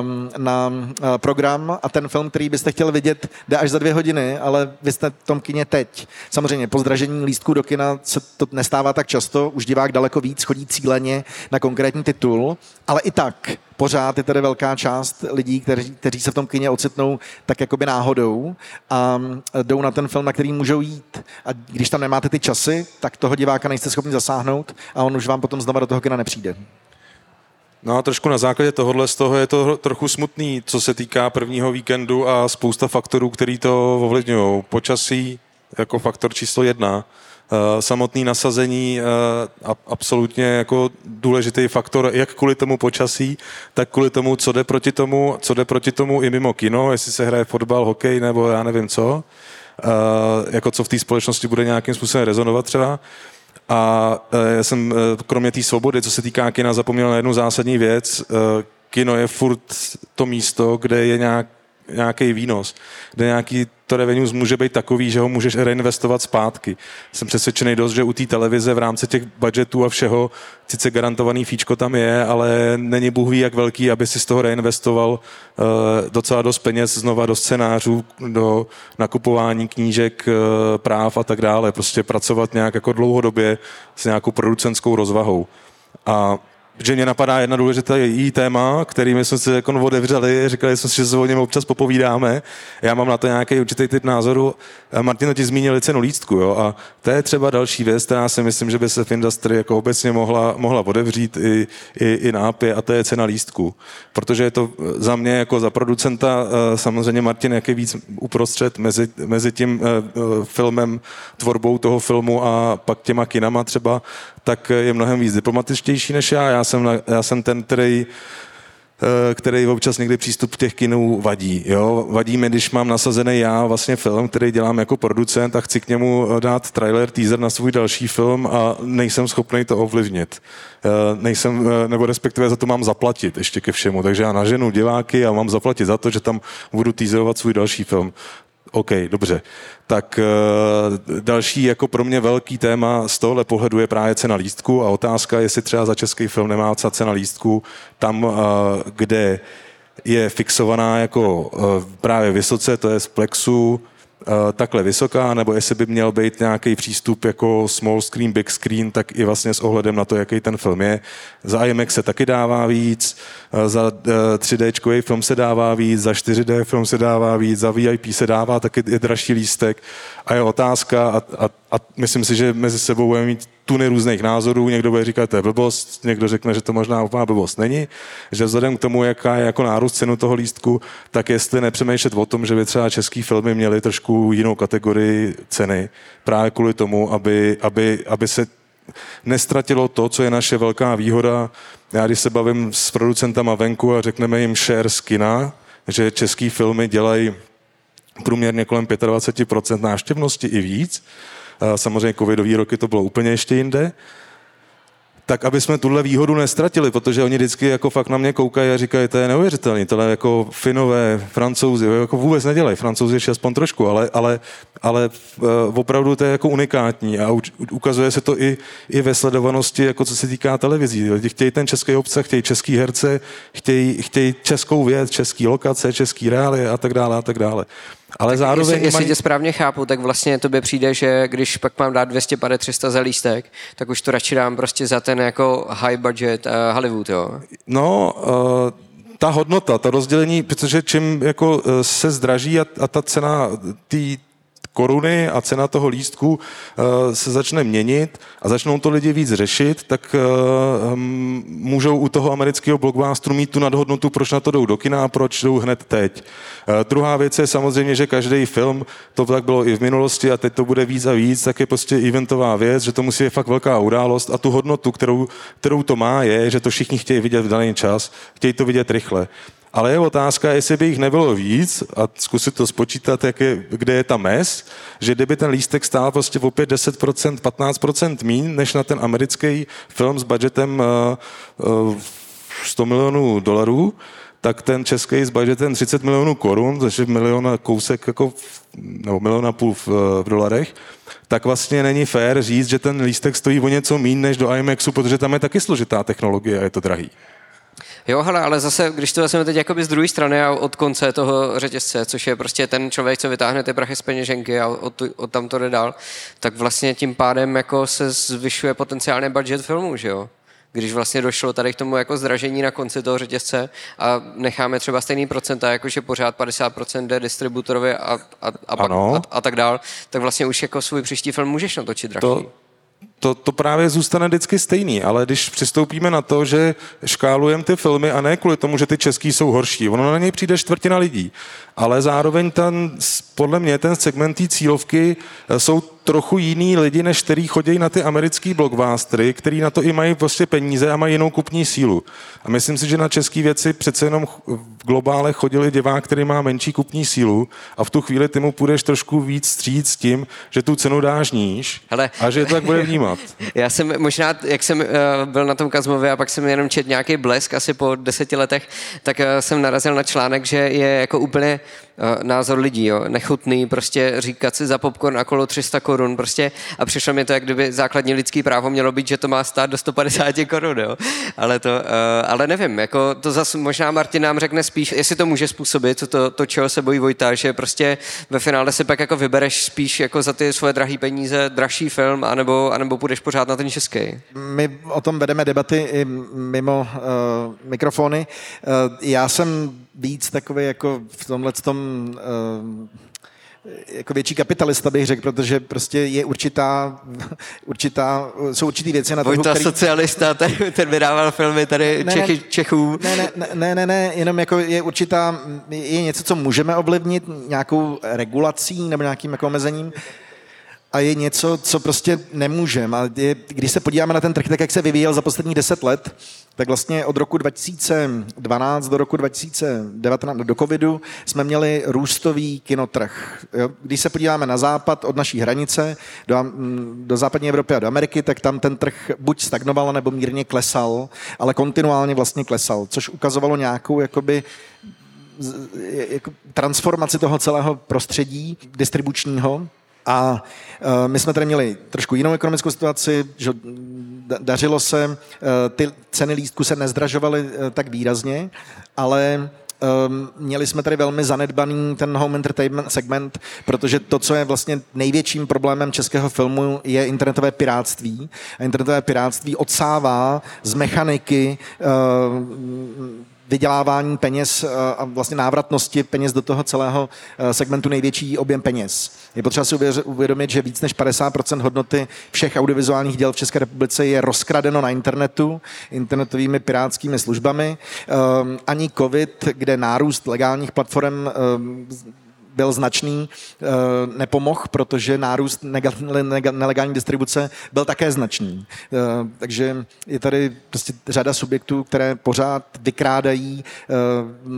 Speaker 2: um, na uh, program a ten film, který byste chtěl vidět, jde až za dvě hodiny, ale vy jste v tom kině teď. Samozřejmě po zdražení lístků do kina se to nestává tak často, už divák daleko víc chodí cíleně na konkrétní titul, ale i tak pořád je tady velká část lidí, kteří, kteří se v tom kině ocitnou tak jakoby náhodou a jdou na ten film, na který můžou jít. A když tam nemáte ty časy, tak toho diváka nejste schopni zasáhnout a on už vám potom znova do toho kina nepřijde.
Speaker 3: No a trošku na základě tohohle z toho je to trochu smutný, co se týká prvního víkendu a spousta faktorů, který to ovlivňují. Počasí jako faktor číslo jedna, Eh, samotný nasazení uh, absolutně jako důležitý faktor, jak kvůli tomu počasí, tak kvůli tomu, co jde proti tomu, co jde proti tomu i mimo kino, jestli se hraje fotbal, hokej nebo já nevím co, uh, jako co v té společnosti bude nějakým způsobem rezonovat třeba. A já jsem kromě té svobody, co se týká kina, zapomněl na jednu zásadní věc. Kino je furt to místo, kde je nějak nějaký výnos, kde nějaký to revenues může být takový, že ho můžeš reinvestovat zpátky. Jsem přesvědčený dost, že u té televize v rámci těch budgetů a všeho sice garantovaný fíčko tam je, ale není Bůh ví, jak velký, aby si z toho reinvestoval uh, docela dost peněz znova do scénářů, do nakupování knížek, uh, práv a tak dále. Prostě pracovat nějak jako dlouhodobě s nějakou producentskou rozvahou. A že mě napadá jedna důležitá její téma, kterými jsme si jako otevřeli, říkali jsme si, že se o něm občas popovídáme. Já mám na to nějaký určitý typ názoru. Martino ti zmínil cenu lístku, jo, a to je třeba další věc, která si myslím, že by se v industrii jako obecně mohla, mohla otevřít i, i, i nápě, a to je cena lístku. Protože je to za mě jako za producenta, eh, samozřejmě Martin, jak je víc uprostřed mezi, mezi tím eh, eh, filmem, tvorbou toho filmu a pak těma kinama třeba, tak je mnohem víc diplomatičtější než já. Já jsem, já jsem ten, který eh, který občas někdy přístup těch kinů vadí. Jo? Vadí mi, když mám nasazený já vlastně film, který dělám jako producent a chci k němu dát trailer, teaser na svůj další film a nejsem schopný to ovlivnit. Eh, nejsem, eh, nebo respektive za to mám zaplatit ještě ke všemu. Takže já naženu diváky a mám zaplatit za to, že tam budu teaserovat svůj další film. OK, dobře. Tak uh, další jako pro mě velký téma z tohohle pohledu je právě cena lístku a otázka, jestli třeba za český film nemá cena lístku tam, uh, kde je fixovaná jako uh, právě vysoce, to je z Plexu, takhle vysoká, nebo jestli by měl být nějaký přístup jako small screen, big screen, tak i vlastně s ohledem na to, jaký ten film je. Za IMAX se taky dává víc, eh, za 3D eh, film se dává víc, za 4D film se dává víc, za VIP se dává taky je dražší lístek. A je otázka, a, a, a myslím si, že mezi sebou budeme mít tuny různých názorů, někdo bude říkat, to je blbost, někdo řekne, že to možná úplná blbost není, že vzhledem k tomu, jaká je jako nárůst cenu toho lístku, tak jestli nepřemýšlet o tom, že by třeba český filmy měly trošku jinou kategorii ceny, právě kvůli tomu, aby, aby, aby se nestratilo to, co je naše velká výhoda. Já když se bavím s producentama venku a řekneme jim share z kina, že český filmy dělají průměrně kolem 25% návštěvnosti i víc, Samozřejmě covidový roky to bylo úplně ještě jinde tak aby jsme tuhle výhodu nestratili, protože oni vždycky jako fakt na mě koukají a říkají, to je neuvěřitelné, tohle jako Finové, Francouzi, jako vůbec nedělají, Francouzi ještě aspoň trošku, ale, ale, ale uh, opravdu to je jako unikátní a ukazuje se to i, i ve sledovanosti, jako co se týká televizí. Lidi chtějí ten český obsah, chtějí český herce, chtějí, chtějí českou věc, český lokace, český reály a tak dále a tak dále. Ale tak zároveň
Speaker 1: jestli, jestli tě správně chápu, tak vlastně to by přijde, že když pak mám dát 250 300 za lístek, tak už to radši dám prostě za ten jako high budget uh, Hollywood, jo?
Speaker 3: No, uh, ta hodnota, to rozdělení, protože čím jako uh, se zdraží a, a ta cena tý, koruny a cena toho lístku uh, se začne měnit a začnou to lidi víc řešit, tak uh, um, můžou u toho amerického blockbusteru mít tu nadhodnotu, proč na to jdou do kina a proč jdou hned teď. Uh, druhá věc je samozřejmě, že každý film, to tak bylo i v minulosti a teď to bude víc a víc, tak je prostě eventová věc, že to musí být fakt velká událost a tu hodnotu, kterou, kterou to má, je, že to všichni chtějí vidět v daný čas, chtějí to vidět rychle. Ale je otázka, jestli by jich nebylo víc a zkusit to spočítat, jak je, kde je ta mez, že kdyby ten lístek stál prostě opět 10%, 15% mín, než na ten americký film s budgetem uh, uh, 100 milionů dolarů, tak ten český s budgetem 30 milionů korun, což je milion a kousek jako, nebo milion a půl v, v dolarech, tak vlastně není fér říct, že ten lístek stojí o něco mín než do IMAXu, protože tam je taky složitá technologie a je to drahý.
Speaker 1: Jo, hele, ale zase, když to vezmeme teď jakoby z druhé strany a od konce toho řetězce, což je prostě ten člověk, co vytáhne ty prachy z peněženky a od, od tam to jde dál, tak vlastně tím pádem jako se zvyšuje potenciálně budget filmu, že jo? když vlastně došlo tady k tomu jako zdražení na konci toho řetězce a necháme třeba stejný procenta, jakože pořád 50% jde distributorovi a, a, a, pak, a, a tak dál, tak vlastně už jako svůj příští film můžeš natočit drahý.
Speaker 3: To, to, to právě zůstane vždycky stejný, ale když přistoupíme na to, že škálujeme ty filmy a ne kvůli tomu, že ty český jsou horší, ono na něj přijde čtvrtina lidí, ale zároveň ten, podle mě ten segment té cílovky eh, jsou trochu jiný lidi, než který chodí na ty americký blockbustery, který na to i mají prostě peníze a mají jinou kupní sílu. A myslím si, že na české věci přece jenom v globále chodili divák, který má menší kupní sílu a v tu chvíli ty mu půjdeš trošku víc stříc s tím, že tu cenu dáš níž Hele. a že to tak bude vnímat. Zajímat.
Speaker 1: Já jsem možná, jak jsem uh, byl na tom Kazmově a pak jsem jenom čet nějaký blesk asi po deseti letech, tak uh, jsem narazil na článek, že je jako úplně názor lidí, jo, nechutný, prostě říkat si za popcorn na kolo 300 korun, prostě a přišlo mi to, jak kdyby základní lidský právo mělo být, že to má stát do 150 korun, jo. Ale to, uh, ale nevím, jako to zase možná Martin nám řekne spíš, jestli to může způsobit, to, to, to čeho se bojí Vojta, že prostě ve finále si pak jako vybereš spíš jako za ty svoje drahé peníze dražší film, anebo, anebo půjdeš pořád na ten český.
Speaker 2: My o tom vedeme debaty i mimo uh, mikrofony. Uh, já jsem víc takový jako v tomhle tom uh, jako větší kapitalista bych řekl, protože prostě je určitá, [laughs] určitá jsou určitý věci na
Speaker 1: trhu, který... socialista, ten, ten vydával filmy tady ne, Čechy, Čechů.
Speaker 2: Ne, ne, ne, ne, ne, jenom jako je určitá, je něco, co můžeme ovlivnit nějakou regulací nebo nějakým jako omezením a je něco, co prostě nemůžeme. A je, když se podíváme na ten trh, tak jak se vyvíjel za posledních deset let, tak vlastně od roku 2012 do roku 2019, do covidu, jsme měli růstový kinotrh. Jo? Když se podíváme na západ od naší hranice do, do západní Evropy a do Ameriky, tak tam ten trh buď stagnoval, nebo mírně klesal, ale kontinuálně vlastně klesal, což ukazovalo nějakou jakoby jako transformaci toho celého prostředí distribučního, a uh, my jsme tady měli trošku jinou ekonomickou situaci, že dařilo se, uh, ty ceny lístku se nezdražovaly uh, tak výrazně, ale um, měli jsme tady velmi zanedbaný ten home entertainment segment, protože to, co je vlastně největším problémem českého filmu, je internetové piráctví. A internetové piráctví odsává z mechaniky vydělávání peněz eh, a vlastně návratnosti peněz do toho celého eh, segmentu největší objem peněz. Je potřeba si uvědomit, že víc než 50% hodnoty všech audiovizuálních děl v České republice je rozkradeno na internetu, internetovými pirátskými službami. Ehm, ani COVID, kde nárůst legálních platform ehm, byl značný, eh, nepomohl, protože nárůst nelegální distribuce byl také značný. Eh, takže je tady prostě řada subjektů, které pořád vykrádají, eh,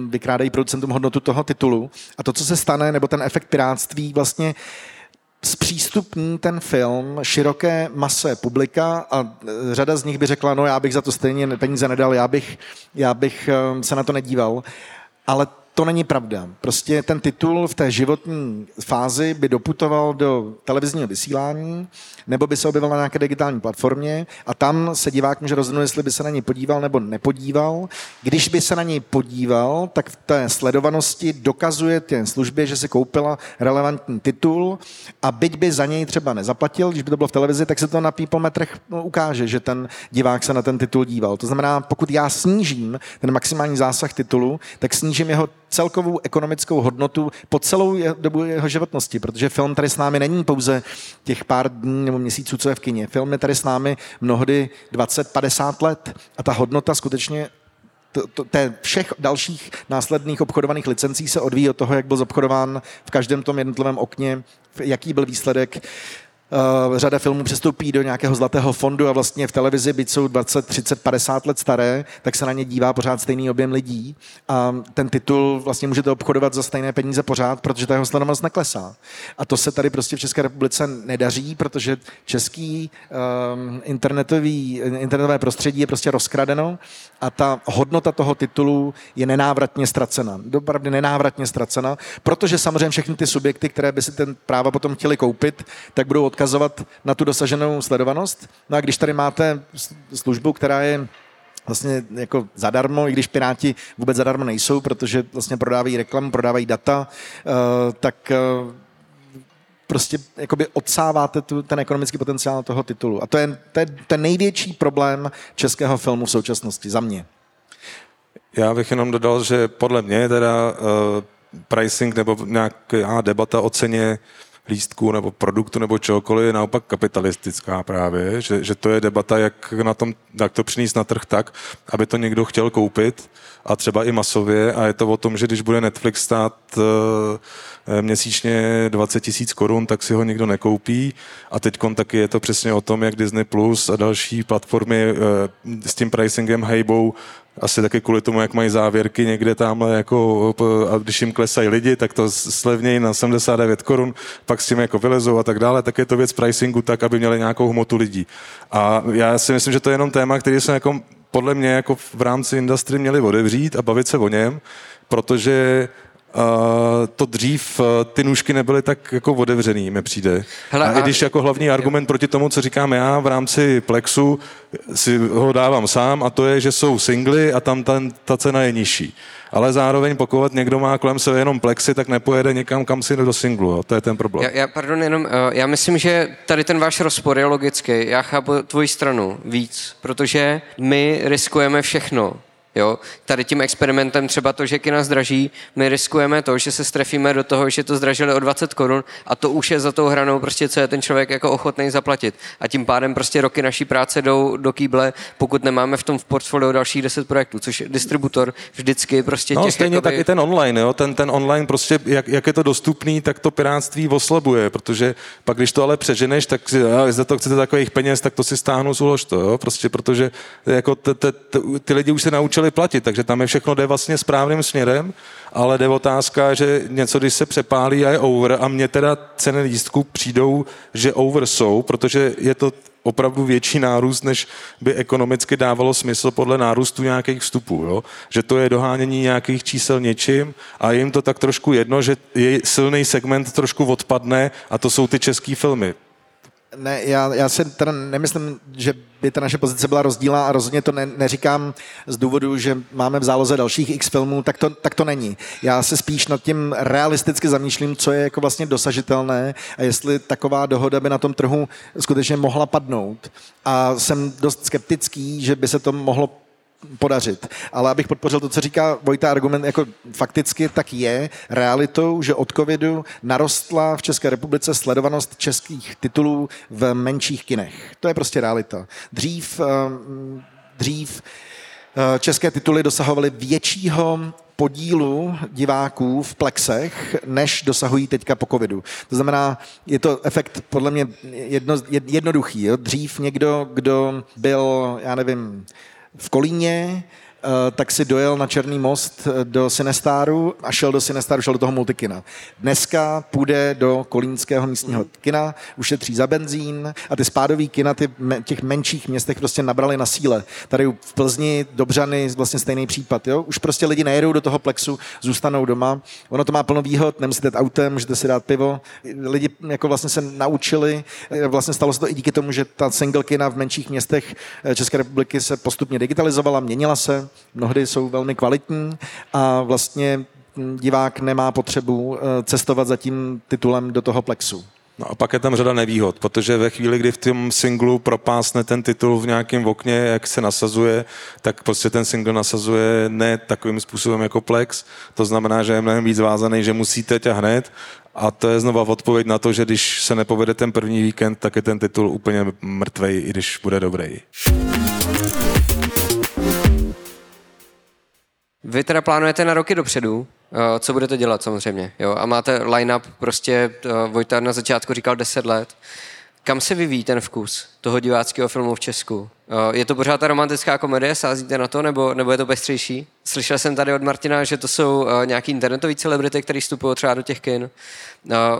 Speaker 2: vykrádají producentům hodnotu toho titulu. A to, co se stane, nebo ten efekt piráctví vlastně zpřístupní ten film široké mase publika a řada z nich by řekla, no já bych za to stejně peníze nedal, já bych, já bych se na to nedíval. Ale to není pravda. Prostě ten titul v té životní fázi by doputoval do televizního vysílání, nebo by se objevil na nějaké digitální platformě a tam se divák může rozhodnout, jestli by se na něj podíval nebo nepodíval. Když by se na něj podíval, tak v té sledovanosti dokazuje té službě, že si koupila relevantní titul a byť by za něj třeba nezaplatil, když by to bylo v televizi, tak se to na peoplemetrech no, ukáže, že ten divák se na ten titul díval. To znamená, pokud já snížím ten maximální zásah titulu, tak snížím jeho celkovou ekonomickou hodnotu po celou dobu jeho životnosti, protože film tady s námi není pouze těch pár dní nebo měsíců, co je v kině. Film je tady s námi mnohdy 20-50 let a ta hodnota skutečně té všech dalších následných obchodovaných licencí se odvíjí od toho, jak byl zobchodován v každém tom jednotlivém okně, jaký byl výsledek. Uh, řada filmů přestoupí do nějakého zlatého fondu a vlastně v televizi, byť jsou 20, 30, 50 let staré, tak se na ně dívá pořád stejný objem lidí a ten titul vlastně můžete obchodovat za stejné peníze pořád, protože ta jeho sledovanost neklesá. A to se tady prostě v České republice nedaří, protože český um, internetový, internetové prostředí je prostě rozkradeno a ta hodnota toho titulu je nenávratně ztracena. Dopravdy nenávratně ztracena, protože samozřejmě všechny ty subjekty, které by si ten práva potom chtěli koupit, tak budou odkazovat odkazovat na tu dosaženou sledovanost. No a když tady máte službu, která je vlastně jako zadarmo, i když Piráti vůbec zadarmo nejsou, protože vlastně prodávají reklamu, prodávají data, eh, tak eh, prostě jakoby odsáváte tu, ten ekonomický potenciál toho titulu. A to je, to je ten největší problém českého filmu v současnosti, za mě.
Speaker 3: Já bych jenom dodal, že podle mě teda uh, pricing nebo nějaká debata o ceně lístku nebo produktu nebo čehokoliv je naopak kapitalistická právě, že, že to je debata, jak, na tom, jak to přinést na trh tak, aby to někdo chtěl koupit a třeba i masově. A je to o tom, že když bude Netflix stát uh, měsíčně 20 tisíc korun, tak si ho nikdo nekoupí. A teď taky je to přesně o tom, jak Disney Plus a další platformy uh, s tím pricingem hejbou asi taky kvůli tomu, jak mají závěrky někde tamhle, jako, a když jim klesají lidi, tak to slevnějí na 79 korun, pak s tím jako vylezou a tak dále, tak je to věc pricingu tak, aby měli nějakou hmotu lidí. A já si myslím, že to je jenom téma, který se jako podle mě jako v rámci industry měli odevřít a bavit se o něm, protože to dřív uh, ty nůžky nebyly tak jako otevřený, mi přijde. Hele, a, a i když jako hlavní argument proti tomu, co říkám já v rámci Plexu, si ho dávám sám a to je, že jsou singly a tam ta, ta cena je nižší. Ale zároveň pokud někdo má kolem sebe jenom plexy, tak nepojede někam, kam si do singlu. Jo. To je ten problém.
Speaker 1: Já, já, pardon, jenom, uh, já myslím, že tady ten váš rozpor je logický. Já chápu tvoji stranu víc, protože my riskujeme všechno Jo? Tady tím experimentem třeba to, že kina zdraží, my riskujeme to, že se strefíme do toho, že to zdražili o 20 korun a to už je za tou hranou prostě, co je ten člověk jako ochotný zaplatit. A tím pádem prostě roky naší práce jdou do kýble, pokud nemáme v tom v portfoliu dalších 10 projektů, což distributor vždycky prostě
Speaker 3: No
Speaker 1: těch,
Speaker 3: stejně jakoby... taky ten online, jo? Ten, ten online prostě, jak, jak, je to dostupný, tak to pirátství oslabuje, protože pak když to ale přeženeš, tak si, a, za to chcete takových peněz, tak to si stáhnu, zulož to, jo? prostě protože jako ty lidi už se naučili začali platit, takže tam je všechno jde vlastně správným směrem, ale jde otázka, že něco, když se přepálí a je over a mně teda ceny lístků přijdou, že over jsou, protože je to opravdu větší nárůst, než by ekonomicky dávalo smysl podle nárůstu nějakých vstupů. Jo? Že to je dohánění nějakých čísel něčím a jim to tak trošku jedno, že je silný segment trošku odpadne a to jsou ty české filmy.
Speaker 2: Ne, já, já si teda nemyslím, že by ta naše pozice byla rozdílná a rozhodně to ne, neříkám z důvodu, že máme v záloze dalších x filmů, tak to, tak to není. Já se spíš nad tím realisticky zamýšlím, co je jako vlastně dosažitelné a jestli taková dohoda by na tom trhu skutečně mohla padnout. A jsem dost skeptický, že by se to mohlo podařit. Ale abych podpořil to, co říká Vojta argument, jako fakticky tak je realitou, že od covidu narostla v České republice sledovanost českých titulů v menších kinech. To je prostě realita. Dřív, eh, dřív eh, české tituly dosahovaly většího podílu diváků v plexech, než dosahují teďka po covidu. To znamená, je to efekt podle mě jedno, jednoduchý. Jo? Dřív někdo, kdo byl, já nevím, v Kolíně, tak si dojel na Černý most eh, do Sinestáru a šel do Sinestáru, šel do toho multikina. Dneska půjde do kolínského místního kina, ušetří za benzín a ty spádový kina ty těch menších městech prostě nabrali na síle. Tady v Plzni, Dobřany, vlastně stejný případ. Jo? Už prostě lidi nejedou do toho plexu, zůstanou doma. Ono to má plno výhod, nemusíte jít autem, můžete si dát pivo. Lidi jako vlastně se naučili, eh, vlastně stalo se to i díky tomu, že ta single kina v menších městech České republiky se postupně digitalizovala, měnila se, mnohdy jsou velmi kvalitní a vlastně divák nemá potřebu eh, cestovat za tím titulem do toho plexu.
Speaker 3: No a pak je tam řada nevýhod, protože ve chvíli, kdy v tom singlu propásne ten titul v nějakém okně, jak se nasazuje, tak prostě ten single nasazuje ne takovým způsobem jako Plex. To znamená, že je mnohem víc vázaný, že musíte ťa hned. A to je znova odpověď na to, že když se nepovede ten první víkend, tak je ten titul úplně mrtvej, i když bude dobrý.
Speaker 1: Vy teda plánujete na roky dopředu, eh, co budete dělat samozřejmě, jo? A máte line-up prostě, eh, Vojta na začátku říkal 10 let. Kam se vyvíjí ten vkus toho diváckého filmu v Česku? Eh, je to pořád ta romantická komedie, sázíte na to, nebo, nebo je to pestřejší? Slyšel jsem tady od Martina, že to jsou nějaký internetový celebrity, který vstupují třeba do těch kin.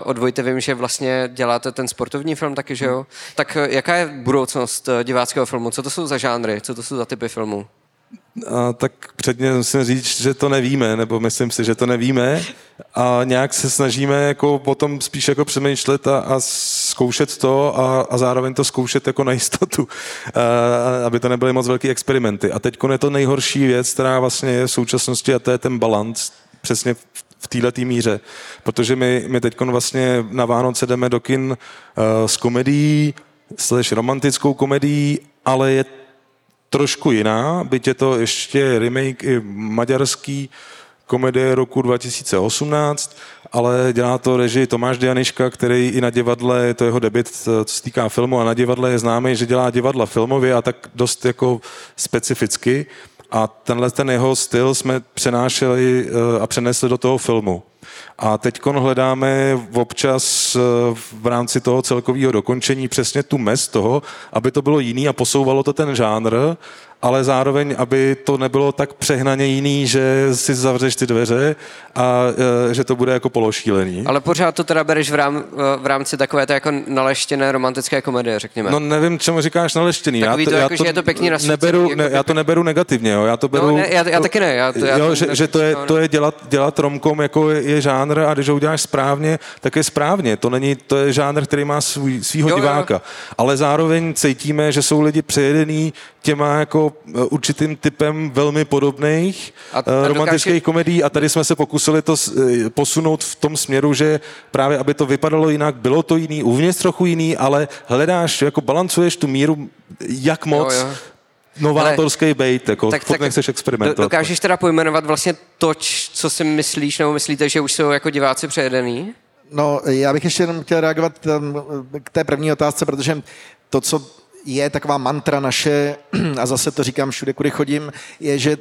Speaker 1: Od Vojte vím, že vlastně děláte ten sportovní film taky, že jo? Tak jaká je budoucnost diváckého filmu? Co to jsou za žánry? Co to jsou za typy filmů?
Speaker 3: A tak předně musím říct, že to nevíme, nebo myslím si, že to nevíme a nějak se snažíme jako potom spíš jako přemýšlet a, a zkoušet to a, a zároveň to zkoušet jako na jistotu, [laughs] a, aby to nebyly moc velký experimenty. A teď je to nejhorší věc, která vlastně je v současnosti a to je ten balans přesně v této míře. Protože my, my teď vlastně na Vánoce jdeme do kin uh, s komedií, slash romantickou komedií, ale je trošku jiná, byť je to ještě remake i maďarský komedie roku 2018, ale dělá to režii Tomáš Dianiška, který i na divadle, je to jeho debit, co se týká filmu, a na divadle je známý, že dělá divadla filmově a tak dost jako specificky. A tenhle ten jeho styl jsme přenášeli eh, a přenesli do toho filmu. A teď hledáme občas v rámci toho celkového dokončení přesně tu mez toho, aby to bylo jiný a posouvalo to ten žánr, ale zároveň, aby to nebylo tak přehnaně jiný, že si zavřeš ty dveře a e, že to bude jako pološílený.
Speaker 1: Ale pořád to teda bereš v, rám, v rámci takové jako naleštěné romantické komedie, řekněme.
Speaker 3: No nevím, čemu říkáš naleštěný.
Speaker 1: Takový
Speaker 3: já to,
Speaker 1: to,
Speaker 3: já
Speaker 1: jako,
Speaker 3: to
Speaker 1: že je to pěkný
Speaker 3: neberu, ne, Já to neberu negativně, jo. Já to beru... No,
Speaker 1: ne, já, já taky ne. Já to, já
Speaker 3: jo,
Speaker 1: to,
Speaker 3: že, že to je, to je dělat, dělat romkom jako je, je žánr a když ho uděláš správně, tak je správně. To není, to je žánr, který má svůj, svýho jo, diváka. Jo. Ale zároveň cítíme, že jsou lidi přejedený těma jako e, určitým typem velmi podobných a, a e, romantických dokáže... komedií a tady jsme se pokusili to e, posunout v tom směru, že právě aby to vypadalo jinak, bylo to jiný, uvnitř trochu jiný, ale hledáš, jako balancuješ tu míru, jak moc jo, jo novátorský bejt, jako tak, tak nechceš experimentovat.
Speaker 1: Dokážeš teda pojmenovat vlastně to, co si myslíš, nebo myslíte, že už jsou jako diváci přejedený?
Speaker 2: No, já bych ještě jenom chtěl reagovat um, k té první otázce, protože to, co je taková mantra naše, [clears throat] a zase to říkám všude, kudy chodím, je, že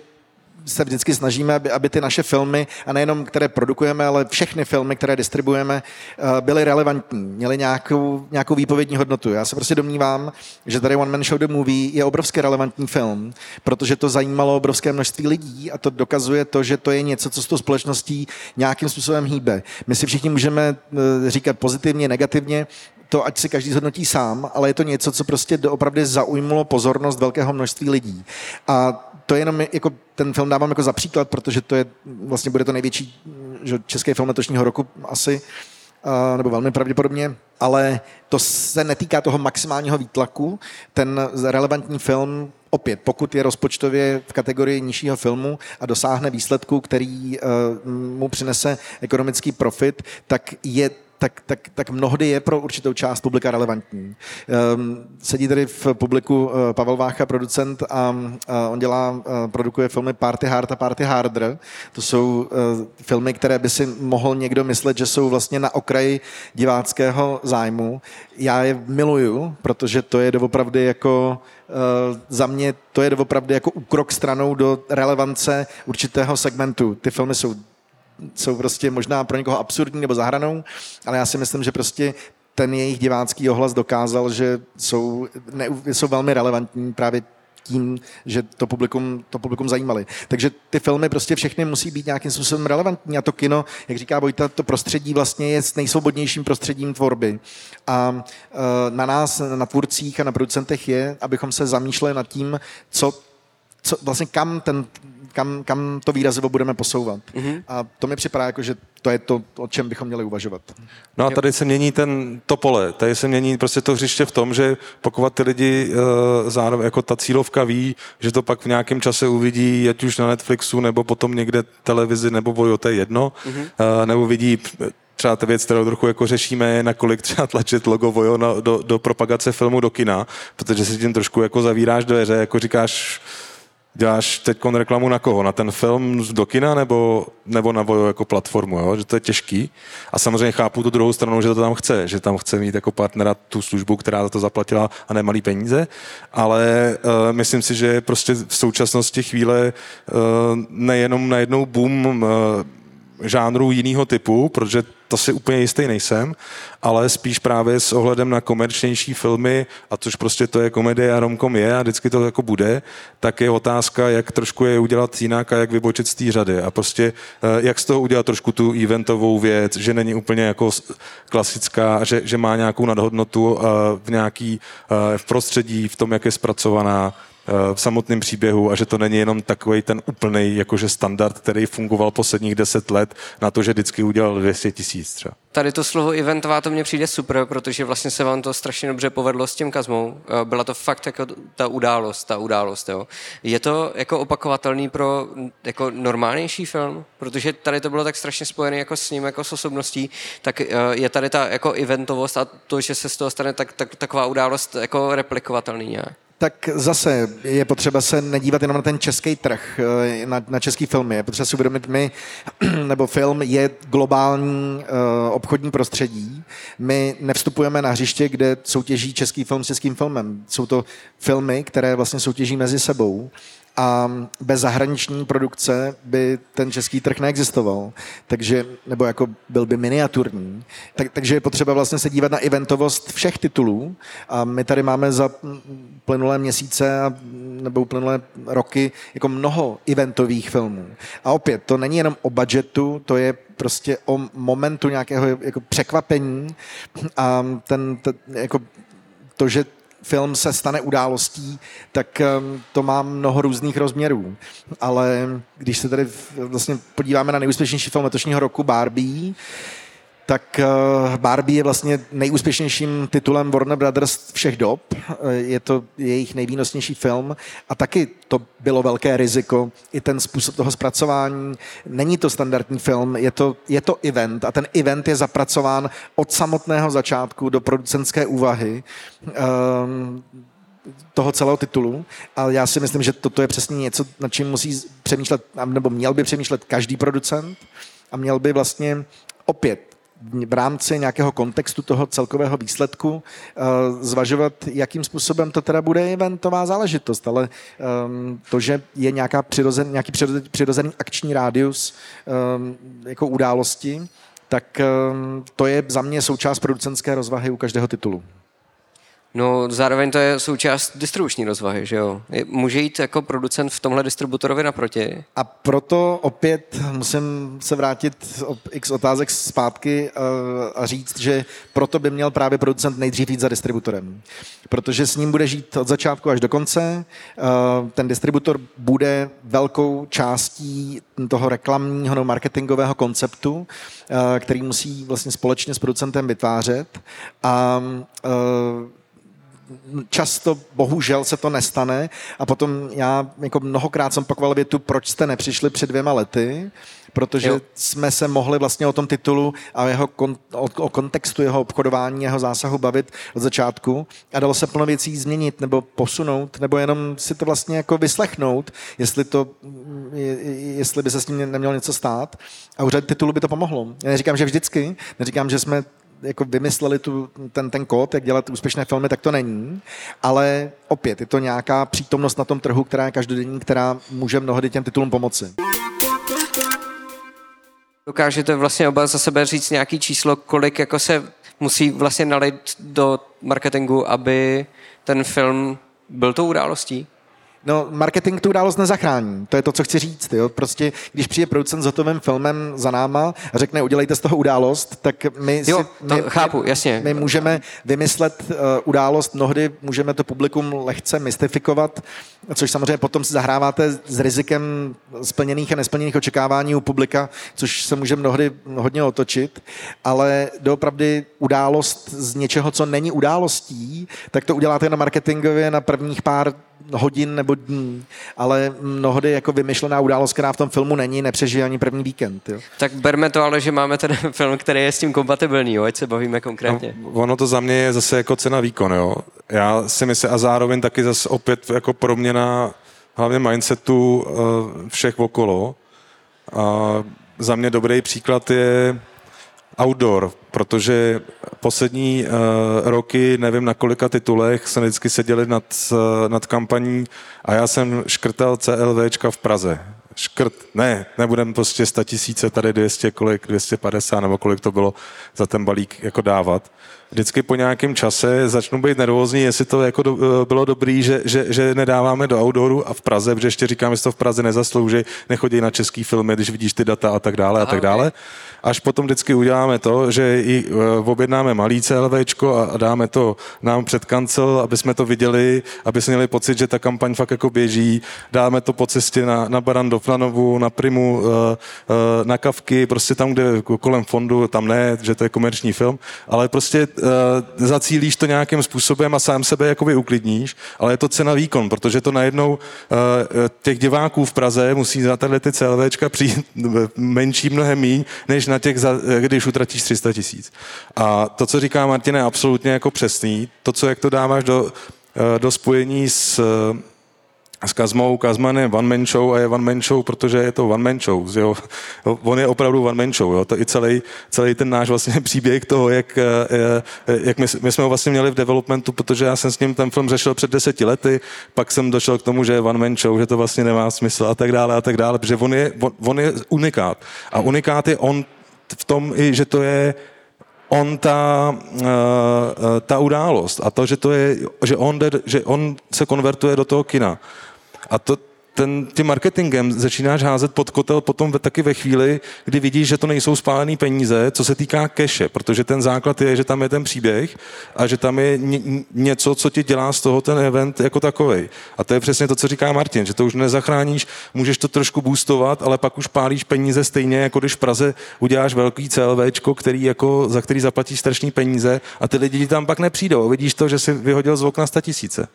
Speaker 2: se vždycky snažíme, aby, aby ty naše filmy, a nejenom které produkujeme, ale všechny filmy, které distribuujeme, eh, byly relevantní, měly nějakou, nějakou výpovědní hodnotu. Já se prostě domnívám, že tady One Man Show The Movie je obrovsky relevantní film, protože to zajímalo obrovské množství lidí a to dokazuje to, že to je něco, co s tou společností nějakým způsobem hýbe. My si všichni můžeme eh, říkat pozitivně, negativně, to ať si každý zhodnotí sám, ale je to něco, co prostě opravdu zaujmulo pozornost velkého množství lidí. A to je jenom jako, ten film dávám jako za příklad, protože to je, vlastně bude to největší že, český film letošního roku asi, nebo velmi pravděpodobně, ale to se netýká toho maximálního výtlaku. Ten relevantní film opět, pokud je rozpočtově v kategorii nižšího filmu a dosáhne výsledku, který mu přinese ekonomický profit, tak je tak, tak, tak mnohdy je pro určitou část publika relevantní. Um, sedí tady v publiku uh, Pavel Vácha, producent, a uh, on dělá, uh, produkuje filmy Party Hard a Party Harder. To jsou uh, filmy, které by si mohl někdo myslet, že jsou vlastně na okraji diváckého zájmu. Já je miluju, protože to je doopravdy jako za mě to je doopravdy jako úkrok stranou do relevance určitého segmentu. Ty filmy jsou jsou prostě možná pro někoho absurdní nebo zahranou, ale já si myslím, že prostě ten jejich divácký ohlas dokázal, že jsou, ne, jsou velmi relevantní právě tím, že to publikum, to publikum zajímali. Takže ty filmy prostě všechny musí být nějakým způsobem relevantní a to kino, jak říká Vojta, to prostředí vlastně je s nejsvobodnějším prostředím tvorby. A e, na nás, na tvůrcích a na producentech je, abychom se zamýšleli nad tím, co, co vlastně kam ten kam, kam to výrazivo budeme posouvat. Mm-hmm. A to mi připadá, jako, že to je to, o čem bychom měli uvažovat.
Speaker 3: No a tady se mění ten, to pole, tady se mění prostě to hřiště v tom, že pokud ty lidi uh, zároveň, jako ta cílovka ví, že to pak v nějakém čase uvidí, ať už na Netflixu, nebo potom někde televizi, nebo bojo, to je jedno, mm-hmm. uh, nebo vidí třeba ta věc, kterou trochu jako řešíme, na kolik třeba tlačit logo Vojo na, do, do propagace filmu do kina, protože si tím trošku jako zavíráš dveře, jako říkáš, Děláš teď reklamu na koho? Na ten film do kina nebo, nebo na Vojo jako platformu, jo? že to je těžký. A samozřejmě chápu tu druhou stranu, že to tam chce, že tam chce mít jako partnera tu službu, která za to zaplatila a nemalý peníze, ale uh, myslím si, že prostě v současnosti chvíle uh, nejenom najednou boom uh, žánrů jiného typu, protože to si úplně jistý nejsem, ale spíš právě s ohledem na komerčnější filmy, a což prostě to je komedie a romkom je a vždycky to jako bude, tak je otázka, jak trošku je udělat jinak a jak vybočit z té řady. A prostě eh, jak z toho udělat trošku tu eventovou věc, že není úplně jako klasická, že, že má nějakou nadhodnotu eh, v nějaký eh, v prostředí, v tom, jak je zpracovaná, v samotném příběhu a že to není jenom takový ten úplný jakože standard, který fungoval posledních deset let na to, že vždycky udělal 200 tisíc třeba.
Speaker 1: Tady to slovo eventová to mně přijde super, protože vlastně se vám to strašně dobře povedlo s tím kazmou. Byla to fakt jako ta událost, ta událost, jo. Je to jako opakovatelný pro jako normálnější film? Protože tady to bylo tak strašně spojené jako s ním, jako s osobností, tak eh, je tady ta jako eventovost a to, že se z toho stane tak, tak, taková událost jako replikovatelný nějak
Speaker 2: tak zase je potřeba se nedívat jenom na ten český trh, eh, na, na český filmy. Je potřeba si uvědomit, my, [clears throat] nebo film je globální uh, obchodní prostředí. My nevstupujeme na hřiště, kde soutěží český film s českým filmem. Jsou to filmy, které vlastně soutěží mezi sebou a bez zahraniční produkce by ten český trh neexistoval. Takže, nebo jako byl by miniaturní. Tak, takže je potřeba vlastně se dívat na eventovost všech titulů a my tady máme za plynulé měsíce nebo plynulé roky jako mnoho eventových filmů. A opět, to není jenom o budgetu, to je prostě o momentu nějakého jako překvapení a ten, ten jako to, že film se stane událostí, tak um, to má mnoho různých rozměrů. Ale když se tady vlastně podíváme na nejúspěšnější film letošního roku Barbie, tak eh, Barbie je vlastně nejúspěšnějším titulem Warner Brothers všech dob. Eh, je to jejich nejvýnosnější film a taky to bylo velké riziko. I ten způsob toho zpracování. Není to standardní film, je to, je to event a ten event je zapracován od samotného začátku do producentské úvahy um, toho celého titulu. A já si myslím, že toto je přesně něco, nad čím musí přemýšlet, nebo měl by přemýšlet každý producent a měl by vlastně opět v rámci nějakého kontextu toho celkového výsledku eh, zvažovat, jakým způsobem to teda bude eventová záležitost, ale ehm, to, že je nějaká přirozen, nějaký přirozený akční rádius ehm, jako události, tak ehm, to je za mě součást producentské rozvahy u každého titulu.
Speaker 1: No, zároveň to je součást distribuční rozvahy, že jo? Může jít jako producent v tomhle distributorovi naproti?
Speaker 2: A proto opět musím se vrátit x otázek zpátky eh, a říct, že proto by měl právě producent nejdřív jít za distributorem. Protože s ním bude žít od začátku až do konce. Eh, ten distributor bude velkou částí toho reklamního nebo marketingového konceptu, eh, který musí vlastně společně s producentem vytvářet. A často bohužel se to nestane a potom já jako mnohokrát jsem pakoval větu, proč jste nepřišli před dvěma lety, protože jo. jsme se mohli vlastně o tom titulu a jeho kon, o, o kontextu jeho obchodování, jeho zásahu bavit od začátku a dalo se plno věcí změnit nebo posunout, nebo jenom si to vlastně jako vyslechnout, jestli, to, jestli by se s tím nemělo něco stát. A u řady titulu by to pomohlo. Já neříkám, že vždycky, neříkám, že jsme jako vymysleli tu, ten, ten kód, jak dělat úspěšné filmy, tak to není. Ale opět, je to nějaká přítomnost na tom trhu, která je každodenní, která může mnohdy těm titulům pomoci.
Speaker 1: Dokážete vlastně oba za sebe říct nějaký číslo, kolik jako se musí vlastně nalít do marketingu, aby ten film byl tou událostí?
Speaker 2: No, marketing tu událost nezachrání. To je to, co chci říct. Jo? Prostě, když přijde producent s hotovým filmem za náma a řekne, udělejte z toho událost, tak my
Speaker 1: jo,
Speaker 2: si,
Speaker 1: to
Speaker 2: my,
Speaker 1: chápu, jasně.
Speaker 2: My můžeme vymyslet uh, událost, mnohdy můžeme to publikum lehce mystifikovat, což samozřejmě potom si zahráváte s rizikem splněných a nesplněných očekávání u publika, což se může mnohdy hodně otočit, ale doopravdy událost z něčeho, co není událostí, tak to uděláte na marketingově na prvních pár hodin nebo dní, ale mnohdy jako vymyšlená událost, která v tom filmu není, nepřežije ani první víkend. Jo.
Speaker 1: Tak berme to ale, že máme ten [laughs] film, který je s tím kompatibilní, jo, ať se bavíme konkrétně.
Speaker 3: No, ono to za mě je zase jako cena výkon, jo. Já si myslím, a zároveň taky zase opět jako proměna hlavně mindsetu uh, všech okolo. A za mě dobrý příklad je outdoor, protože poslední uh, roky, nevím na kolika titulech, jsme vždycky seděli nad, uh, nad kampaní a já jsem škrtal CLVčka v Praze. Škrt, ne, nebudem prostě 100 tisíce, tady 200, kolik, 250 nebo kolik to bylo za ten balík jako dávat vždycky po nějakém čase začnu být nervózní, jestli to jako do, eh, bylo dobrý, že, že, že, nedáváme do outdooru a v Praze, protože ještě říkám, že to v Praze nezaslouží, nechodí na český filmy, když vidíš ty data a tak dále a tak dále. Až potom vždycky uděláme to, že i eh, objednáme malý CLVčko a, dáme to nám před kancel, aby jsme to viděli, aby jsme měli pocit, že ta kampaň fakt jako běží. Dáme to po cestě na, na Barandov, na Novu, na Primu, eh, na Kavky, prostě tam, kde kolem fondu, tam ne, že to je komerční film, ale prostě uh, zacílíš to nějakým způsobem a sám sebe jakoby uklidníš, ale je to cena výkon, protože to najednou uh, těch diváků v Praze musí za tyhle ty CLVčka přijít [laughs] menší mnohem míň, než na těch, za, když utratíš 300 tisíc. A to, co říká Martin, je absolutně jako přesný. To, co jak to dáváš do, uh, do spojení s s Kazmou. Kazman je one man show a je one man show, protože je to one man show. Jo. [laughs] On je opravdu one man show. Jo. To i celý, celý ten náš vlastně [laughs] příběh toho, jak, eh, eh, jak my, my, jsme ho vlastně měli v developmentu, protože já jsem s ním ten film řešil před deseti lety, pak jsem došel k tomu, že je one man show, že to vlastně nemá smysl a tak dále a tak dále, protože on je, on, on je unikát. A unikát je on v tom, i, že to je on ta, uh, ta událost a to, že, to je, že, on jde, že on se konvertuje do toho kina. A to, ten, tím marketingem začínáš házet pod kotel potom taky ve chvíli, kdy vidíš, že to nejsou spálené peníze, co se týká keše, protože ten základ je, že tam je ten příběh a že tam je něco, co ti dělá z toho ten event jako takový. A to je přesně to, co říká Martin, že to už nezachráníš, můžeš to trošku boostovat, ale pak už pálíš peníze stejně, jako když v Praze uděláš velký CLVčko, který jako, za který zaplatíš strašný peníze a ty lidi tam pak nepřijdou. Vidíš to, že si vyhodil z okna 100 tisíce.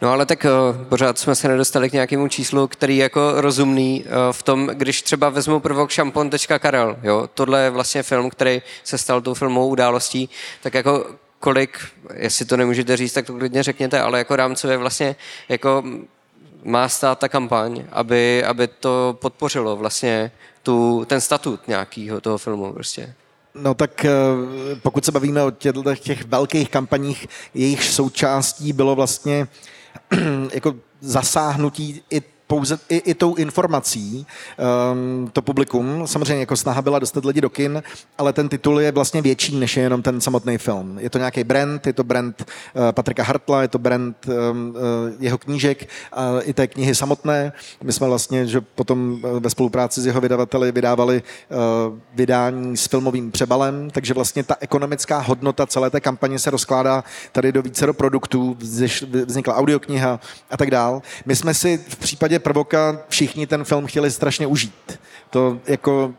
Speaker 1: No ale tak uh, pořád jsme se nedostali k nějakému číslu, který je jako rozumný uh, v tom, když třeba vezmu prvok šampon.karel, jo, tohle je vlastně film, který se stal tou filmovou událostí, tak jako kolik, jestli to nemůžete říct, tak to klidně řekněte, ale jako rámcově vlastně jako má stát ta kampaň, aby, aby to podpořilo vlastně tu, ten statut nějakého toho filmu prostě.
Speaker 2: No tak eh, pokud se bavíme o těch, těch velkých kampaních, jejich součástí bylo vlastně [clears throat] jako zasáhnutí i pouze i, i tou informací um, to publikum. Samozřejmě jako snaha byla dostat lidi do kin, ale ten titul je vlastně větší než je jenom ten samotný film. Je to nějaký brand, je to brand uh, Patrika Hartla, je to brand um, uh, jeho knížek a i té knihy samotné. My jsme vlastně, že potom ve spolupráci s jeho vydavateli vydávali uh, vydání s filmovým přebalem, takže vlastně ta ekonomická hodnota celé té kampaně se rozkládá tady do více do produktů, vznikla audiokniha a tak dál. My jsme si v případě případě Prvoka všichni ten film chtěli strašně užít. To jako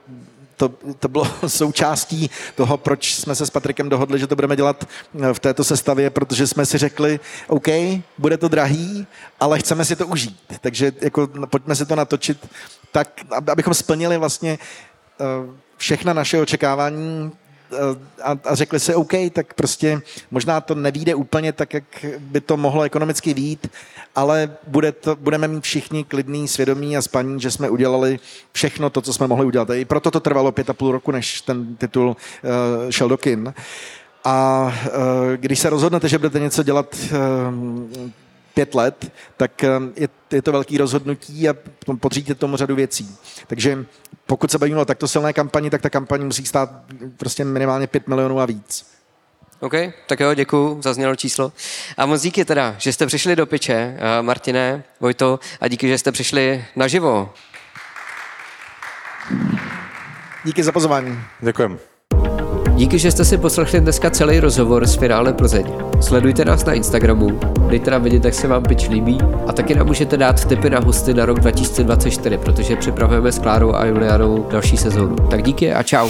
Speaker 2: to, to bylo [laughs] součástí toho, proč jsme se s Patrikem dohodli, že to budeme dělat eh, v této sestavě, protože jsme si řekli, OK, bude to drahý, ale chceme si to užít. Takže jako, pojďme si to natočit tak, abychom splnili vlastně eh, všechna naše očekávání a, a řekli si, OK, tak prostě možná to nevíde úplně tak, jak by to mohlo ekonomicky vít, ale bude to, budeme mít všichni klidný svědomí a spaní, že jsme udělali všechno to, co jsme mohli udělat. I proto to trvalo pět a půl roku, než ten titul uh, šel do kin. A uh, když se rozhodnete, že budete něco dělat uh, pět let, tak je, je to velký rozhodnutí a podřídíte tomu řadu věcí. Takže pokud se bavíme o takto silné kampani, tak ta kampaň musí stát prostě minimálně 5 milionů a víc.
Speaker 1: OK, tak jo, děkuji, zaznělo číslo. A moc díky teda, že jste přišli do piče, Martine, Vojto, a díky, že jste přišli naživo.
Speaker 2: Díky za pozvání.
Speaker 3: Děkujeme.
Speaker 1: Díky, že jste si poslechli dneska celý rozhovor z Finále Plzeň. Sledujte nás na Instagramu, dejte nám vědět, jak se vám pitch líbí a taky nám můžete dát tipy na hosty na rok 2024, protože připravujeme s Klárou a Julianou další sezónu. Tak díky a čau.